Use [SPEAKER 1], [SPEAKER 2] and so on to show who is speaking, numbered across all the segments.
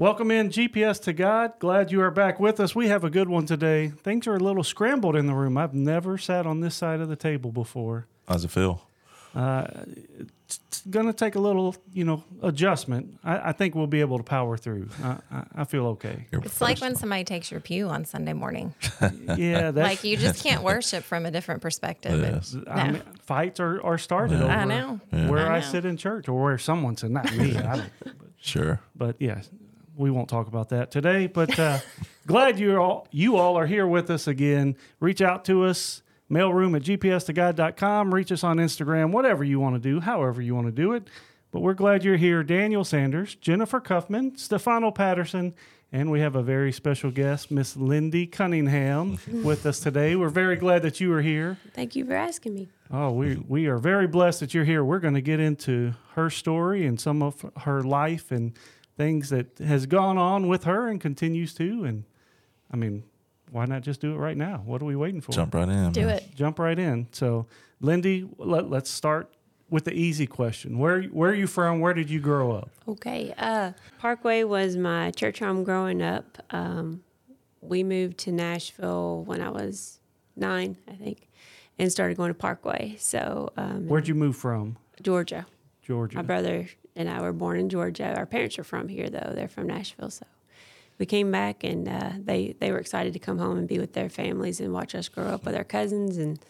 [SPEAKER 1] Welcome in GPS to God. Glad you are back with us. We have a good one today. Things are a little scrambled in the room. I've never sat on this side of the table before.
[SPEAKER 2] How's it feel?
[SPEAKER 1] Uh, it's going to take a little, you know, adjustment. I, I think we'll be able to power through. I, I, I feel okay.
[SPEAKER 2] You're
[SPEAKER 3] It's like when somebody takes your pew on Sunday morning.
[SPEAKER 1] Yeah, that's,
[SPEAKER 3] Like you just can't worship from a different perspective. It-
[SPEAKER 2] Yes.
[SPEAKER 1] I
[SPEAKER 3] No.
[SPEAKER 1] mean, fights are, are started over
[SPEAKER 3] I know.
[SPEAKER 1] where
[SPEAKER 3] I
[SPEAKER 1] I,
[SPEAKER 3] know.
[SPEAKER 1] sit in church or where someone said, not me. I don't,
[SPEAKER 2] Sure.
[SPEAKER 1] but yeah, we won't talk about that today. But uh, glad you all you all are here with us again. Reach out to us, mailroom at gpstogod.com. Reach us on Instagram, whatever you want to do, however you want to do it. But we're glad you're here. Daniel Sanders, Jennifer Cuffman, Stefano Patterson, and we have a very special guest, Miss Lindy Cunningham, with us today. We're very glad that you are here.
[SPEAKER 4] Thank you for asking me.
[SPEAKER 1] Oh, we, we are very blessed that you're here. We're going to get into her story and some of her life and things that has gone on with her and continues to. And I mean, why not just do it right now? What are we waiting for?
[SPEAKER 2] Jump right in.
[SPEAKER 3] Do
[SPEAKER 2] man.
[SPEAKER 3] it.
[SPEAKER 1] Jump right in. So, Lindy, let, let's start with the easy question. Where where are you from? Where did you grow up?
[SPEAKER 4] Okay. Uh, Parkway was my church home growing up. Um, we moved to Nashville when I was nine, I think, and started going to Parkway. So, um,
[SPEAKER 1] Where'd you move from?
[SPEAKER 4] Georgia.
[SPEAKER 1] Georgia.
[SPEAKER 4] My brother and I were born in Georgia. Our parents are from here, though. They're from Nashville. So we came back, and uh, they, they were excited to come home and be with their families and watch us grow up with our cousins. And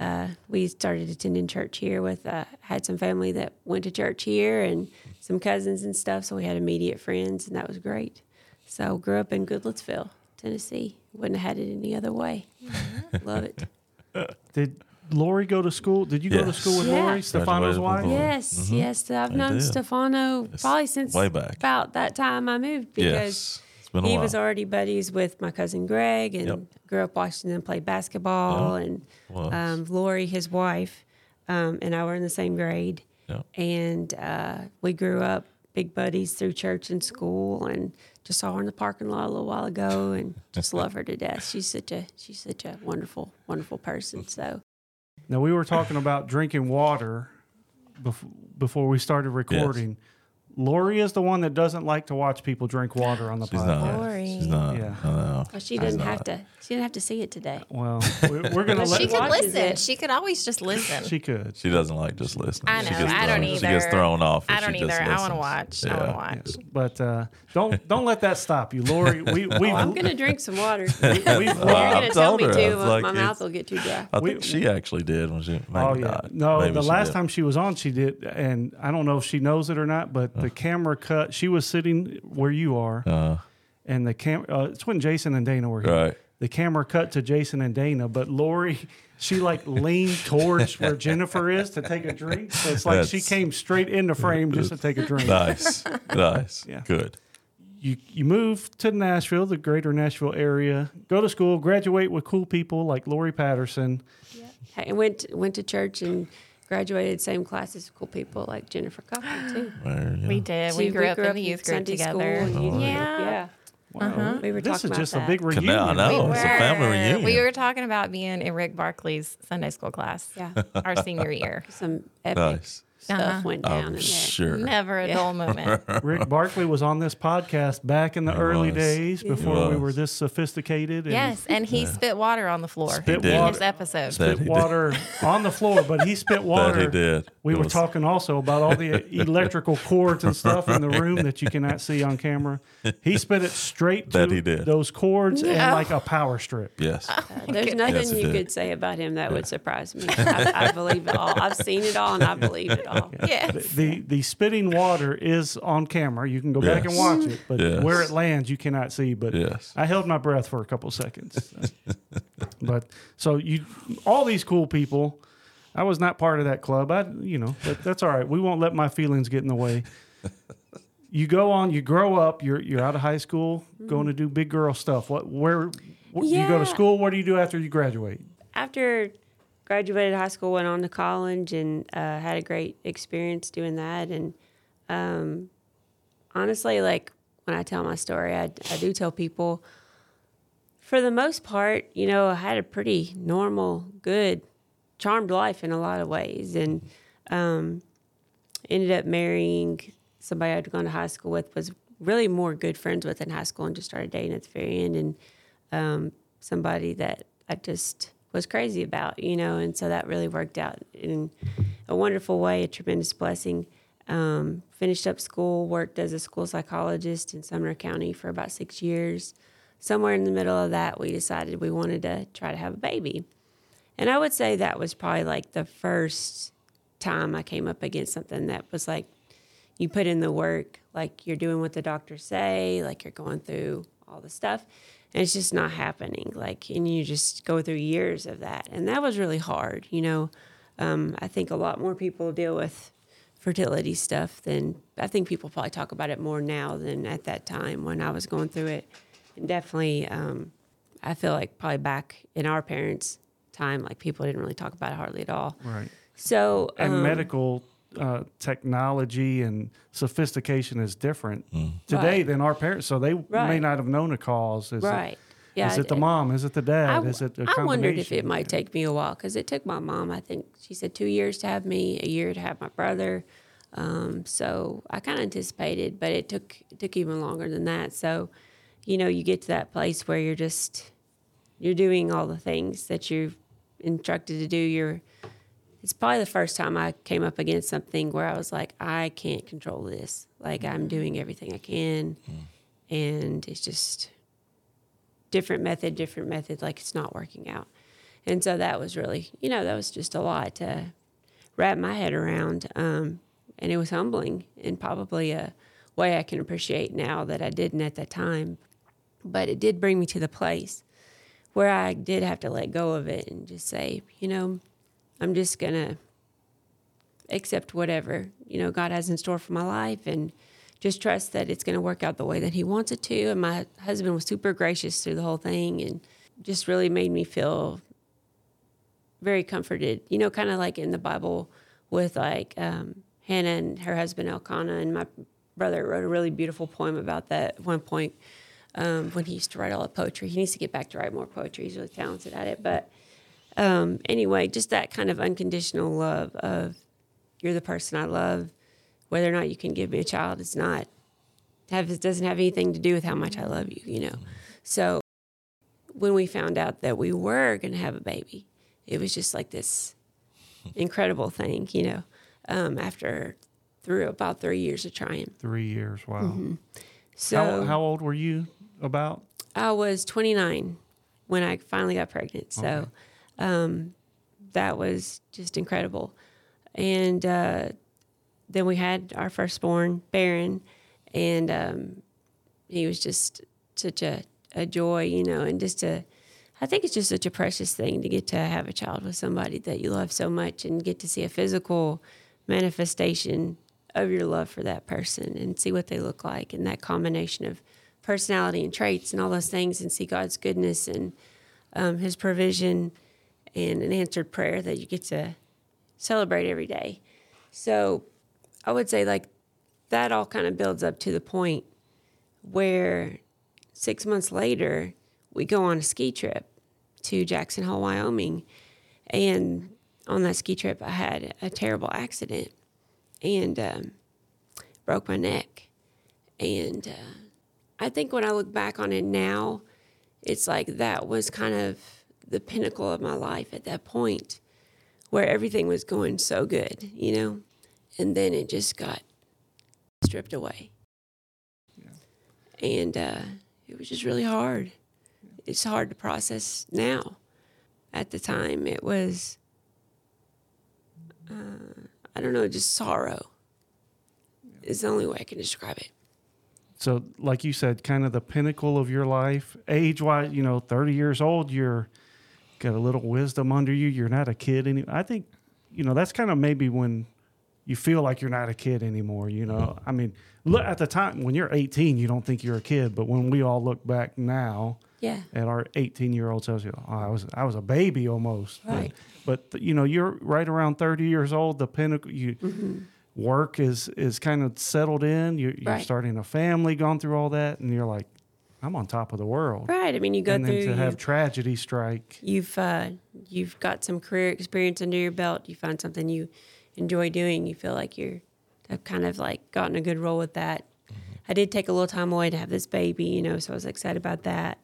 [SPEAKER 4] uh, we started attending church here with, uh, had some family that went to church here and some cousins and stuff. So we had immediate friends, and that was great. So grew up in Goodlettsville, Tennessee. Wouldn't have had it any other way. Love it.
[SPEAKER 1] Did Lori go to school? Did you go to
[SPEAKER 2] Yes.
[SPEAKER 1] school with
[SPEAKER 4] Yeah.
[SPEAKER 1] Lori, Stefano's
[SPEAKER 2] Graduated with
[SPEAKER 1] wife?
[SPEAKER 2] Lori.
[SPEAKER 4] Yes, yes. I've
[SPEAKER 2] I
[SPEAKER 4] known
[SPEAKER 2] did.
[SPEAKER 4] Stefano probably since
[SPEAKER 2] way back.
[SPEAKER 4] about that time I moved because
[SPEAKER 2] Yes. It's been a
[SPEAKER 4] he
[SPEAKER 2] while.
[SPEAKER 4] was already buddies with my cousin Greg and
[SPEAKER 2] Yep.
[SPEAKER 4] grew up watching them play basketball.
[SPEAKER 2] Yeah,
[SPEAKER 4] And
[SPEAKER 2] was.
[SPEAKER 4] um, Lori, his wife, um, and I were in the same grade.
[SPEAKER 2] Yep.
[SPEAKER 4] And uh, we grew up big buddies through church and school and just saw her in the parking lot a little while ago and just love her to death. She's such a she's such a wonderful, wonderful person. So
[SPEAKER 1] Now we were talking about drinking water bef- before we started recording. Lori is the one that doesn't like to watch people drink water on the
[SPEAKER 2] She's
[SPEAKER 1] podcast.
[SPEAKER 2] not.
[SPEAKER 3] Lori.
[SPEAKER 2] She's not.
[SPEAKER 1] Yeah.
[SPEAKER 2] I know.
[SPEAKER 4] well, she didn't have to she didn't have to see it today.
[SPEAKER 1] Well, we're, we're gonna
[SPEAKER 4] But
[SPEAKER 1] let
[SPEAKER 3] She could
[SPEAKER 4] watches
[SPEAKER 3] listen.
[SPEAKER 4] it.
[SPEAKER 3] She could always just listen.
[SPEAKER 1] She could.
[SPEAKER 2] She doesn't like just listening.
[SPEAKER 3] I
[SPEAKER 2] She
[SPEAKER 3] know.
[SPEAKER 2] gets
[SPEAKER 3] I don't
[SPEAKER 2] thrown-
[SPEAKER 3] either.
[SPEAKER 2] She gets thrown off. if
[SPEAKER 3] I don't
[SPEAKER 2] she just
[SPEAKER 3] either. I want to
[SPEAKER 2] listens.
[SPEAKER 3] watch. I
[SPEAKER 2] Yeah.
[SPEAKER 3] want to watch.
[SPEAKER 1] But uh, don't don't let that stop you, Lori. We we
[SPEAKER 4] Oh, I'm gonna drink some water.
[SPEAKER 1] we've
[SPEAKER 4] You're
[SPEAKER 2] I
[SPEAKER 4] gonna tell
[SPEAKER 2] told
[SPEAKER 4] me
[SPEAKER 2] her, I
[SPEAKER 4] to.
[SPEAKER 2] was like,
[SPEAKER 4] my
[SPEAKER 2] it's-
[SPEAKER 4] mouth will get too dry.
[SPEAKER 2] I
[SPEAKER 1] We-
[SPEAKER 2] think she actually did when she maybe
[SPEAKER 1] Oh yeah,
[SPEAKER 2] not.
[SPEAKER 1] no.
[SPEAKER 2] Maybe
[SPEAKER 1] the
[SPEAKER 2] she
[SPEAKER 1] last
[SPEAKER 2] did.
[SPEAKER 1] time she was on, she did, and I don't know if she knows it or not. But the camera cut. She was sitting where you are,
[SPEAKER 2] Uh,
[SPEAKER 1] and the cam. Uh, it's when Jason and Dana were here.
[SPEAKER 2] right.
[SPEAKER 1] The camera cut to Jason and Dana, but Lori, she like leaned towards where Jennifer is to take a drink. So it's like she came straight in the frame just to take a drink.
[SPEAKER 2] Nice. nice.
[SPEAKER 1] Yeah.
[SPEAKER 2] Good.
[SPEAKER 1] you you move to Nashville, the greater Nashville area, go to school, graduate with cool people like Lori Patterson.
[SPEAKER 4] I went went to church and graduated same class as cool people like Jennifer Coughlin too.
[SPEAKER 2] There you
[SPEAKER 3] We did.
[SPEAKER 4] So
[SPEAKER 3] we grew up in the youth group
[SPEAKER 4] Sunday
[SPEAKER 3] together.
[SPEAKER 4] and youth oh, group,
[SPEAKER 3] Yeah.
[SPEAKER 4] yeah.
[SPEAKER 1] Wow,
[SPEAKER 4] We were
[SPEAKER 1] this
[SPEAKER 4] talking
[SPEAKER 1] is
[SPEAKER 4] about
[SPEAKER 1] just a big reunion.
[SPEAKER 2] Canal, I know.
[SPEAKER 3] We
[SPEAKER 2] it's a family
[SPEAKER 3] were.
[SPEAKER 2] reunion.
[SPEAKER 3] We were talking about being in Rick Barkley's Sunday school class.
[SPEAKER 4] Yeah.
[SPEAKER 3] Our senior year.
[SPEAKER 4] Some epic
[SPEAKER 2] Nice.
[SPEAKER 4] Stuff
[SPEAKER 3] Uh-huh.
[SPEAKER 4] went down
[SPEAKER 2] I'm sure.
[SPEAKER 3] Never a
[SPEAKER 4] Yeah.
[SPEAKER 3] dull moment.
[SPEAKER 1] Rick Barkley was on this podcast back in the
[SPEAKER 2] He
[SPEAKER 1] early
[SPEAKER 2] was.
[SPEAKER 1] days before we were this sophisticated. And
[SPEAKER 3] yes, and he spit water on the floor
[SPEAKER 1] Spit
[SPEAKER 3] in
[SPEAKER 1] water.
[SPEAKER 3] his episode.
[SPEAKER 1] Spit water on the floor, but he spit water.
[SPEAKER 2] That he did.
[SPEAKER 1] We
[SPEAKER 2] It
[SPEAKER 1] were
[SPEAKER 2] was-
[SPEAKER 1] talking also about all the electrical cords and stuff in the room that you cannot see on camera. He spit it straight to
[SPEAKER 2] That he did.
[SPEAKER 1] those cords and like a power strip.
[SPEAKER 2] Yes.
[SPEAKER 4] Uh, There's nothing
[SPEAKER 2] Yes,
[SPEAKER 4] you
[SPEAKER 2] did.
[SPEAKER 4] could say about him that would surprise me. I, I believe it all. I've seen it all and I believe it all.
[SPEAKER 3] yes.
[SPEAKER 1] The the spitting water is on camera. You can go back and
[SPEAKER 2] Yes.
[SPEAKER 1] watch it, but
[SPEAKER 2] Yes.
[SPEAKER 1] where it lands you cannot see. But
[SPEAKER 2] Yes.
[SPEAKER 1] I held my breath for a couple seconds. but so you all these cool people. I was not part of that club. I you know, but that's all right. We won't let my feelings get in the way. You go on, you grow up, you're you're out of high school, going to do big girl stuff. What where, where you go to school, what do you do after you graduate?
[SPEAKER 4] After graduated high school, went on to college and uh, had a great experience doing that. And um, honestly, like when I tell my story, I, I do tell people, for the most part, you know, I had a pretty normal, good, charmed life in a lot of ways. And um, ended up marrying somebody I'd gone to high school with, was really more good friends with in high school and just started dating at the very end and um, somebody that I just was crazy about, you know, and so that really worked out in a wonderful way, a tremendous blessing. Um, finished up school, worked as a school psychologist in Sumner County for about six years. Somewhere in the middle of that, we decided we wanted to try to have a baby. And I would say that was probably like the first time I came up against something that was like, you put in the work, like you're doing what the doctors say, like you're going through all the stuff, and it's just not happening. Like, and you just go through years of that, and that was really hard. You know, um, I think a lot more people deal with fertility stuff than I think people probably talk about it more now than at that time when I was going through it. And definitely, um, I feel like probably back in our parents' time, like people didn't really talk about it hardly at all.
[SPEAKER 1] Right.
[SPEAKER 4] So
[SPEAKER 1] And
[SPEAKER 4] um,
[SPEAKER 1] medical uh, technology and sophistication is different today
[SPEAKER 4] Right.
[SPEAKER 1] than our parents. So they may not have known a cause. Is
[SPEAKER 4] right.
[SPEAKER 1] It,
[SPEAKER 4] Yeah,
[SPEAKER 1] is it the mom? Is it the dad?
[SPEAKER 4] I,
[SPEAKER 1] is it a
[SPEAKER 4] I wondered if it might take me a while because it took my mom. I think she said two years to have me, a year to have my brother. Um, so I kind of anticipated, but it took it took even longer than that. So, you know, you get to that place where you're just you're doing all the things that you're instructed to do. You're it's probably the first time I came up against something where I was like, I can't control this. Like I'm doing everything I can, and it's just different method, different method, like it's not working out. And so that was really, you know, that was just a lot to wrap my head around. Um, and it was humbling and probably a way I can appreciate now that I didn't at that time. But it did bring me to the place where I did have to let go of it and just say, you know, I'm just going to accept whatever, you know, God has in store for my life and just trust that it's going to work out the way that he wants it to. And my husband was super gracious through the whole thing and just really made me feel very comforted. You know, kind of like in the Bible with like um, Hannah and her husband Elkanah. And my brother wrote a really beautiful poem about that at one point um, when he used to write all the poetry. He needs to get back to write more poetry. He's really talented at it. But um, anyway, just that kind of unconditional love of you're the person I love. Whether or not you can give me a child, it's not have it doesn't have anything to do with how much I love you, you know. So when we found out that we were going to have a baby, it was just like this incredible thing, you know. Um, after through about three years of trying,
[SPEAKER 1] Three years. Wow.
[SPEAKER 4] Mm-hmm. so
[SPEAKER 1] How, how old were you about?
[SPEAKER 4] I was 29 when I finally got pregnant. So um, that was just incredible. And uh, then we had our firstborn, Baron, and um, he was just such a, a joy, you know, and just a, I think it's just such a precious thing to get to have a child with somebody that you love so much and get to see a physical manifestation of your love for that person and see what they look like and that combination of personality and traits and all those things and see God's goodness and um, His provision and an answered prayer that you get to celebrate every day. So I would say like that all kind of builds up to the point where six months later we go on a ski trip to Jackson Hole, Wyoming, and on that ski trip I had a terrible accident and um, broke my neck and. Uh, I think when I look back on it now, it's like that was kind of the pinnacle of my life at that point where everything was going so good, you know? And then it just got stripped away. And uh, it was just really hard. It's hard to process now. At the time, it was, uh, I don't know, just sorrow is the only way I can describe it.
[SPEAKER 1] So, like you said, kind of the pinnacle of your life, age wise, you know, 30 years old, you're got a little wisdom under you. You're not a kid anymore. I think, you know, that's kind of maybe when you feel like you're not a kid anymore. You know, mm-hmm. I mean, look at the time when you're 18, you don't think you're a kid, but when we all look back now
[SPEAKER 4] Yeah.
[SPEAKER 1] at our 18 year old selves, you oh, I was I was a baby almost.
[SPEAKER 4] Right.
[SPEAKER 1] But, but you know, you're right around 30 years old. The pinnacle, you mm-hmm. work is is kind of settled in. You, you're
[SPEAKER 4] Right.
[SPEAKER 1] starting a family, gone through all that, and you're like, I'm on top of the world.
[SPEAKER 4] Right. I mean, you go
[SPEAKER 1] and then
[SPEAKER 4] through.
[SPEAKER 1] to have tragedy strike,
[SPEAKER 4] you've uh, you've got some career experience under your belt. You find something you enjoy doing. You feel like you're have kind of like gotten a good role with that. I did take a little time away to have this baby, you know, so I was excited about that.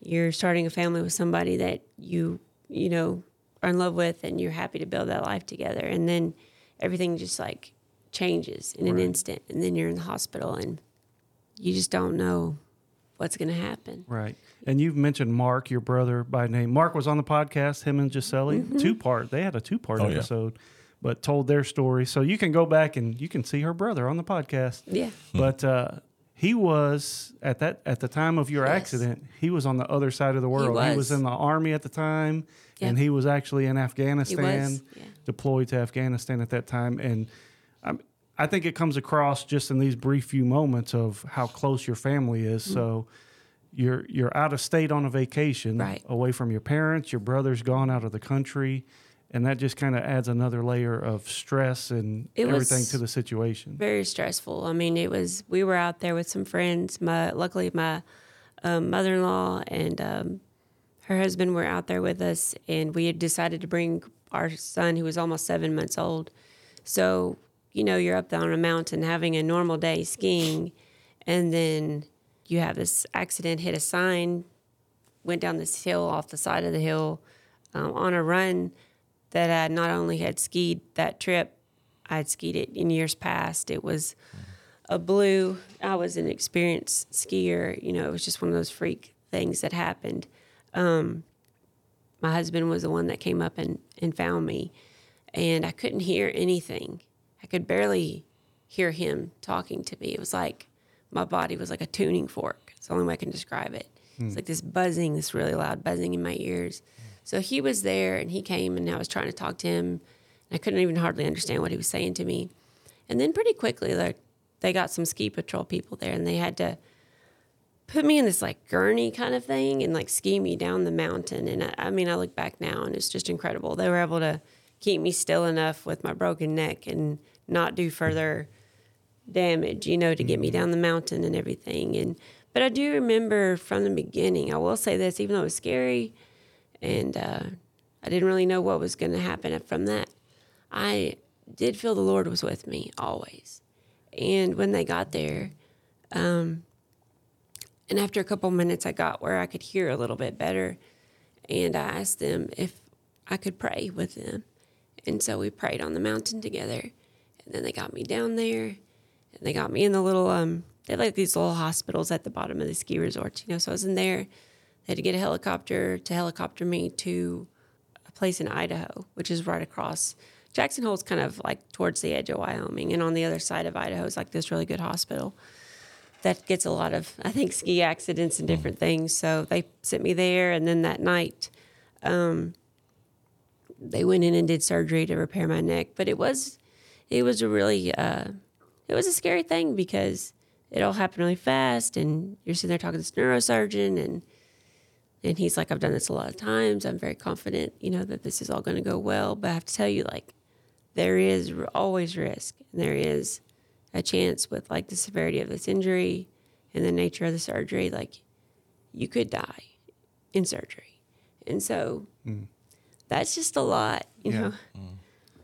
[SPEAKER 4] You're starting a family with somebody that you, you know, are in love with and you're happy to build that life together. And then everything just like changes in an instant. And then you're in the hospital and you just don't know what's going to happen.
[SPEAKER 1] Right. And you've mentioned Mark, your brother by name. Mark was on the podcast, him and Gisele,
[SPEAKER 4] Mm-hmm.
[SPEAKER 1] two part. They had a two part
[SPEAKER 2] Oh, yeah.
[SPEAKER 1] episode, but told their story. So you can go back and you can see her brother on the podcast.
[SPEAKER 4] Yeah.
[SPEAKER 1] But uh, he was at that at the time of your
[SPEAKER 4] Yes.
[SPEAKER 1] accident. He was on the other side of the world. He was,
[SPEAKER 4] was.
[SPEAKER 1] in the army at the time, and he was actually in Afghanistan,
[SPEAKER 4] yeah.
[SPEAKER 1] deployed to Afghanistan at that time. And I, I think it comes across just in these brief few moments of how close your family is.
[SPEAKER 4] Mm-hmm.
[SPEAKER 1] So. You're you're out of state on a vacation,
[SPEAKER 4] Right.
[SPEAKER 1] away from your parents. Your brother's gone out of the country, and that just kind of adds another layer of stress and
[SPEAKER 4] It
[SPEAKER 1] everything to the situation.
[SPEAKER 4] very stressful. I mean, it was. We were out there with some friends. My luckily, my um, mother-in-law and um, her husband were out there with us, and we had decided to bring our son, who was almost seven months old. So you know, you're up on a mountain having a normal day skiing, and then you have this accident, hit a sign, went down this hill off the side of the hill um, on a run that I not only had skied that trip, I had skied it in years past. It was a blue. I was an experienced skier. You know, it was just one of those freak things that happened. Um, my husband was the one that came up and, and found me, and I couldn't hear anything. Could barely hear him talking to me. It was like my body was like a tuning fork. It's the only way I can describe it. It's like this buzzing, this really loud buzzing in my ears. So he was there and he came and I was trying to talk to him. And I couldn't even hardly understand what he was saying to me. And then pretty quickly, like they got some ski patrol people there and they had to put me in this like gurney kind of thing and like ski me down the mountain. And I, I mean, I look back now and it's just incredible. They were able to keep me still enough with my broken neck and not do further damage, you know, to get me down the mountain and everything. And but I do remember from the beginning. I will say this, even though it was scary, and uh, I didn't really know what was going to happen from that. I did feel the Lord was with me always. And when they got there, um, and after a couple minutes, I got where I could hear a little bit better, and I asked them if I could pray with them. And so we prayed on the mountain together. And then they got me down there, and they got me in the little um. They had like these little hospitals at the bottom of the ski resorts, you know. So I was in there. They had to get a helicopter to helicopter me to a place in Idaho, which is right across. Jackson Hole's kind of like towards the edge of Wyoming, and on the other side of Idaho is like this really good hospital that gets a lot of, I think, ski accidents and different things. So they sent me there, and then that night, um, they went in and did surgery to repair my neck. But it was, it was a really, uh, it was a scary thing because it all happened really fast, and you're sitting there talking to this neurosurgeon, and and he's like, I've done this a lot of times. I'm very confident, you know, that this is all going to go well. But I have to tell you, like, there is always risk, and there is a chance with like the severity of this injury and the nature of the surgery, like you could die in surgery. And so that's just a lot, you
[SPEAKER 1] Yeah.
[SPEAKER 4] know,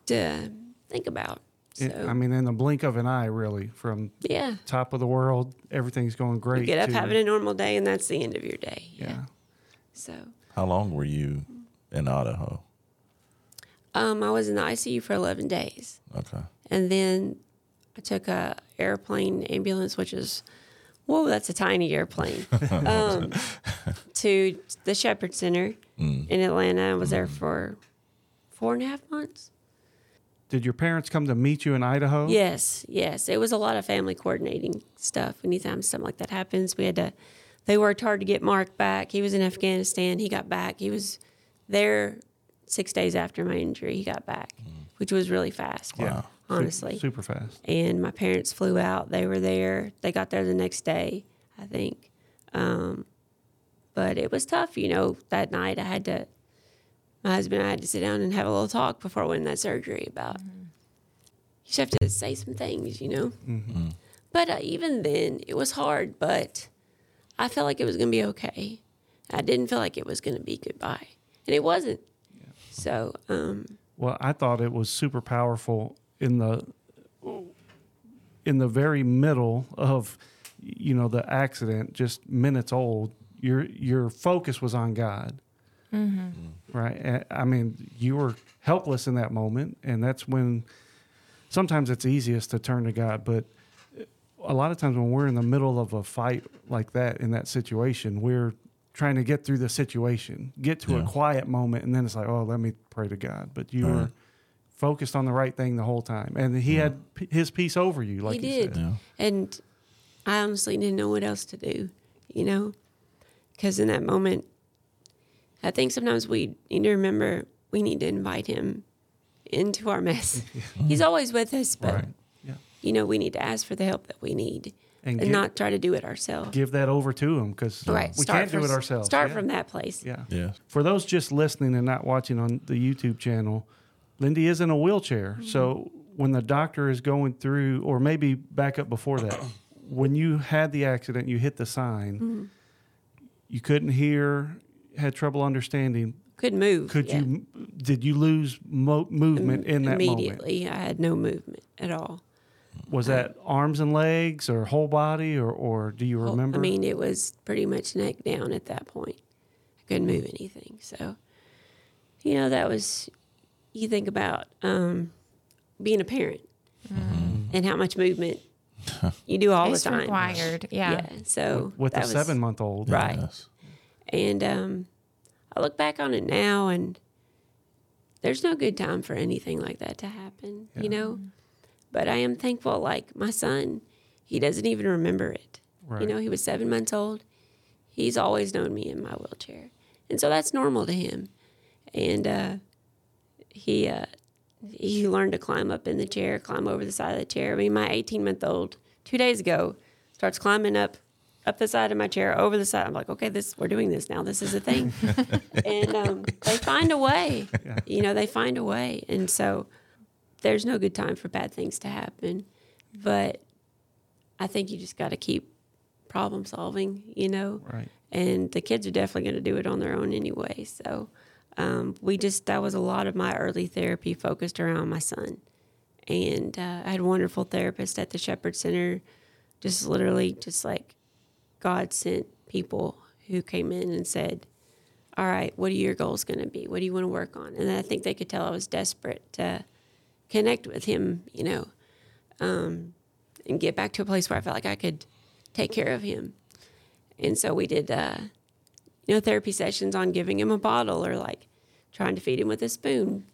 [SPEAKER 4] to think about. So,
[SPEAKER 1] It- I mean, in the blink of an eye, really, from
[SPEAKER 4] yeah.
[SPEAKER 1] top of the world, everything's going great.
[SPEAKER 4] You get up
[SPEAKER 1] to-
[SPEAKER 4] having a normal day, and that's the end of your day.
[SPEAKER 1] yeah.
[SPEAKER 4] So,
[SPEAKER 2] How long were you in Idaho?
[SPEAKER 4] um, I was in the ICU for 11 days.
[SPEAKER 2] Okay.
[SPEAKER 4] And then I took a airplane ambulance, which is, whoa, that's a tiny airplane, um, to the Shepherd Center mm. in Atlanta. I was there mm. for four and a half months.
[SPEAKER 1] Did your parents come to meet you in Idaho?
[SPEAKER 4] Yes, yes. It was a lot of family coordinating stuff. Anytime something like that happens, we had to. They worked hard to get Mark back. He was in Afghanistan. He got back. He was there six days after my injury. He got back, mm. which was really fast.
[SPEAKER 1] Yeah. Su-
[SPEAKER 4] honestly.
[SPEAKER 1] super fast.
[SPEAKER 4] and my parents flew out. They were there. They got there the next day, I think. Um, but it was tough, you know. That night, I had to. My husband and I had to sit down and have a little talk before I went in that surgery about. You just have to say some things, you know. But uh, even then, it was hard. But I felt like it was going to be okay. I didn't feel like it was going to be goodbye, and it wasn't. So, um,
[SPEAKER 1] Well, I thought it was super powerful in the in the very middle of, you know, the accident, just minutes old, your your focus was on God, mm-hmm. right? And, I mean, you were helpless in that moment, and that's when sometimes it's easiest to turn to God, but a lot of times when we're in the middle of a fight like that in that situation, we're trying to get through the situation, get to a quiet moment, and then it's like, oh, let me pray to God. But you were focused on the right thing the whole time, and He mm-hmm. had p- His peace over you, like
[SPEAKER 4] He
[SPEAKER 1] you
[SPEAKER 4] did.
[SPEAKER 1] said.
[SPEAKER 2] Yeah.
[SPEAKER 4] And I honestly didn't know what else to do, you know? Because in that moment, I think sometimes we need to remember we need to invite him into our mess. He's always with us, but,
[SPEAKER 1] Right. Yeah.
[SPEAKER 4] you know, we need to ask for the help that we need
[SPEAKER 1] And
[SPEAKER 4] and,
[SPEAKER 1] give-
[SPEAKER 4] not try to do it ourselves.
[SPEAKER 1] Give that over to Him because
[SPEAKER 4] right.
[SPEAKER 1] we
[SPEAKER 4] start
[SPEAKER 1] can't do it ourselves.
[SPEAKER 4] Start
[SPEAKER 1] Yeah.
[SPEAKER 4] from that place.
[SPEAKER 1] Yeah.
[SPEAKER 2] Yeah.
[SPEAKER 1] For those just listening and not watching on the YouTube channel, Lindy is in a wheelchair. Mm-hmm. So when the doctor is going through, or maybe back up before that, when you had the accident, you hit the sign, mm-hmm. you couldn't hear, had trouble understanding.
[SPEAKER 4] Couldn't move.
[SPEAKER 1] Could
[SPEAKER 4] yeah.
[SPEAKER 1] you, did you lose mo- movement in that moment?
[SPEAKER 4] Immediately, I had no movement at all.
[SPEAKER 1] Was that arms and legs or whole body or, or do you remember?
[SPEAKER 4] I mean, it was pretty much neck down at that point. I couldn't move hmm. anything. So, you know, that was, you think about um, being a parent and how much movement you do all
[SPEAKER 3] It's
[SPEAKER 4] the time.
[SPEAKER 3] required. Yeah.
[SPEAKER 4] So,
[SPEAKER 1] with
[SPEAKER 4] that
[SPEAKER 1] a
[SPEAKER 4] was-
[SPEAKER 1] seven month old.
[SPEAKER 4] Right.
[SPEAKER 2] Yes.
[SPEAKER 4] And um, I look back on it now, and there's no good time for anything like that to happen, you know? But I am thankful, like my son, he doesn't even remember it.
[SPEAKER 1] Right.
[SPEAKER 4] You know, he was seven months old. He's always known me in my wheelchair. And so that's normal to him. And uh, he, uh, he learned to climb up in the chair, climb over the side of the chair. I mean, my 18 month old, two days ago, starts climbing up up the side of my chair, over the side. I'm like, okay, this we're doing this now. This is a thing. and um, they find a way. You know, they find a way. And so there's no good time for bad things to happen. But I think you just got to keep problem solving, you know?
[SPEAKER 1] Right.
[SPEAKER 4] And the kids are definitely going to do it on their own anyway. So um, we just, that was a lot of my early therapy focused around my son. And uh, I had wonderful therapist at the Shepherd Center, just literally just like God sent people who came in and said, All right, what are your goals going to be? What do you want to work on? And I think they could tell I was desperate to connect with him, you know, um, and get back to a place where I felt like I could take care of him. And so we did, uh, you know, therapy sessions on giving him a bottle or like trying to feed him with a spoon.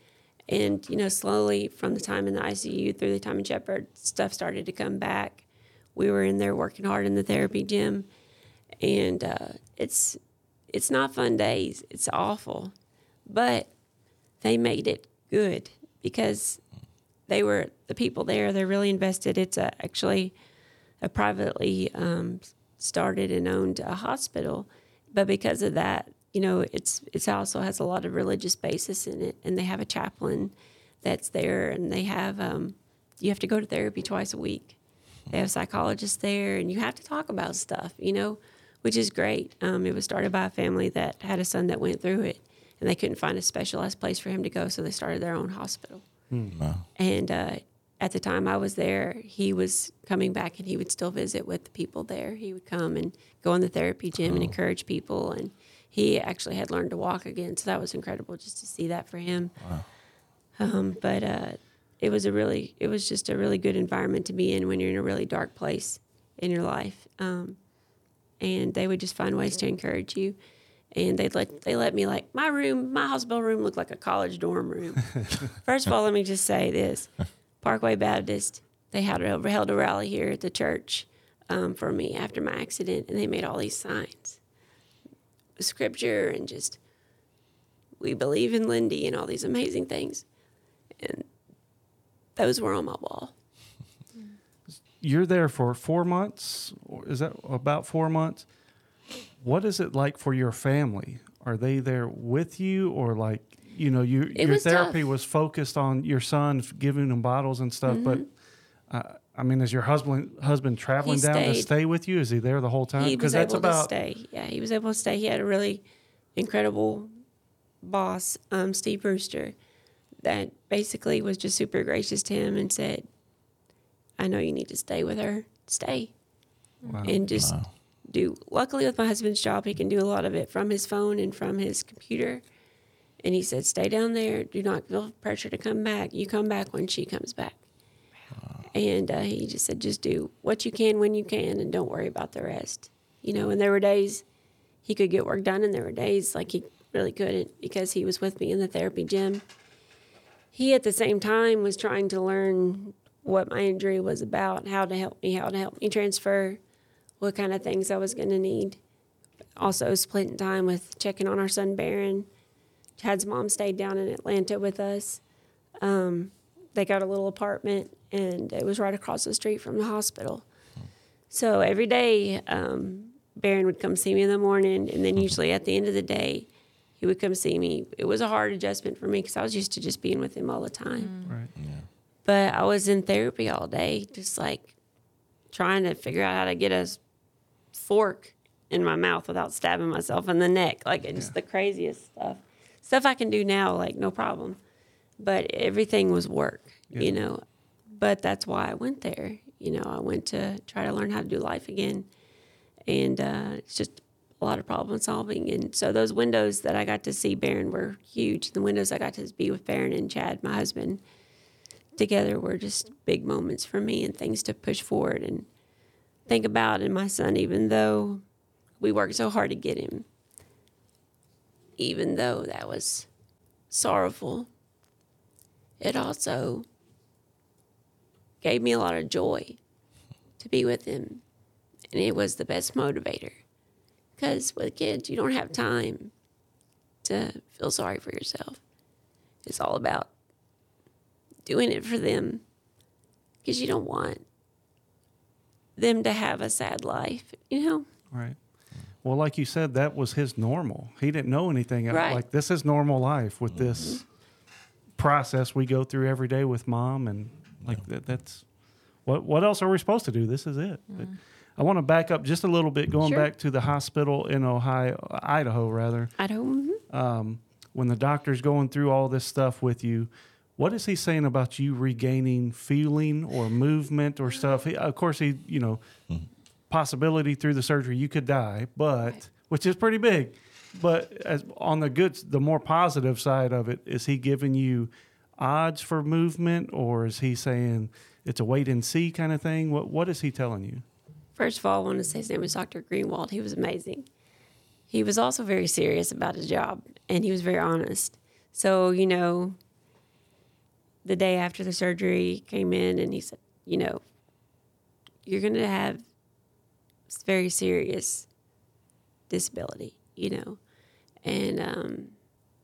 [SPEAKER 4] And, you know, slowly from the time in the ICU through the time in Shepherd, stuff started to come back. We were in there working hard in the therapy gym. And uh, it's, it's not fun days. It's awful. But they made it good because they were the people there. They're really invested. It's a, actually a privately um, started and owned a hospital, but because of that, you know, it's it's also has a lot of religious basis in it, and they have a chaplain that's there, and they have um, you have to go to therapy twice a week. They have psychologists there, and you have to talk about stuff, you know, which is great. Um, it was started by a family that had a son that went through it, and they couldn't find a specialized place for him to go, so they started their own hospital.
[SPEAKER 2] Wow.
[SPEAKER 4] And uh, at the time I was there, he was coming back and he would still visit with the people there. He would come and go in the therapy gym and encourage people. And he actually had learned to walk again. So that was incredible just to see that for him. Um, but uh, it was a really, it was just a really good environment to be in when you're in a really dark place in your life. Um, and they would just find ways to encourage you. And they let they let me like my room, my hospital room looked like a college dorm room. First of all, let me just say this: Parkway Baptist, they had held a rally here at the church um, for me after my accident, and they made all these signs, scripture, and just we believe in Lindy and all these amazing things, and those were on my wall.
[SPEAKER 1] you're there for four months. Is that about four months? What is it like for your family? Are they there with you, or like you know, you
[SPEAKER 4] It
[SPEAKER 1] your
[SPEAKER 4] was
[SPEAKER 1] therapy
[SPEAKER 4] tough.
[SPEAKER 1] was focused on your son, giving him bottles and stuff. But uh, I mean, is your husband husband traveling.
[SPEAKER 4] He
[SPEAKER 1] down to
[SPEAKER 4] stayed.
[SPEAKER 1] stay with you? Is he there the whole time?
[SPEAKER 4] he was
[SPEAKER 1] that's
[SPEAKER 4] able
[SPEAKER 1] about
[SPEAKER 4] to stay. Yeah, he was able to stay. He had a really incredible boss, um, Steve Brewster, that basically was just super gracious to him and said, I know you need to stay with her. Stay
[SPEAKER 1] Wow.
[SPEAKER 4] and just
[SPEAKER 2] Wow.
[SPEAKER 4] do. Luckily, with my husband's job, he can do a lot of it from his phone and from his computer. And he said, "Stay down there. Do not feel pressure to come back. You come back when she comes back." And uh, he just said, "Just do what you can when you can, and don't worry about the rest." You know. And there were days he could get work done, and there were days like he really couldn't because he was with me in the therapy gym. He, at the same time, was trying to learn what my injury was about, how to help me, how to help me transfer, what kind of things I was going to need. Also, splitting time with checking on our son Baron. Chad's mom stayed down in Atlanta with us. Um, they got a little apartment, and it was right across the street from the hospital. So every day, um, Baron would come see me in the morning, and then usually at the end of the day, he would come see me. It was a hard adjustment for me because I was used to just being with him all the time.
[SPEAKER 1] Right. Yeah.
[SPEAKER 4] But I was in therapy all day, just like trying to figure out how to get a fork in my mouth without stabbing myself in the neck. Like it's the craziest stuff. Stuff I can do now, like no problem. But everything was work, you know. But that's why I went there. You know, I went to try to learn how to do life again. And uh, it's just a lot of problem solving. And so those windows that I got to see Baron were huge. The windows I got to be with Baron and Chad, my husband, together were just big moments for me and things to push forward and think about. And my son, even though we worked so hard to get him, even though that was sorrowful, it also gave me a lot of joy to be with him. And it was the best motivator. Because with kids, you don't have time to feel sorry for yourself. It's all about doing it for them because you don't want them to have a sad life, you know?
[SPEAKER 1] Right. Well, like you said, that was his normal. He didn't know anything else.
[SPEAKER 4] Right.
[SPEAKER 1] like this is normal life with this mm-hmm. process we go through every day with mom, and like that, that's what what else are we supposed to do? This is it. But I want to back up just a little bit, going
[SPEAKER 4] Sure.
[SPEAKER 1] back to the hospital in Ohio, Idaho, rather.
[SPEAKER 4] I don't. Mm-hmm.
[SPEAKER 1] um, when the doctor's going through all this stuff with you, what is he saying about you regaining feeling or movement or stuff? He, of course, he, you know, mm-hmm. possibility through the surgery you could die, but
[SPEAKER 4] Right.
[SPEAKER 1] which is pretty big. But as on the good, the more positive side of it, is he giving you odds for movement, or is he saying it's a wait and see kind of thing? What What is he telling you?
[SPEAKER 4] First of all, I want to say his name was Dr. Greenwald. He was amazing. He was also very serious about his job and he was very honest. So, you know, the day after the surgery he came in and he said, you know, you're going to have very serious disability, you know. And um,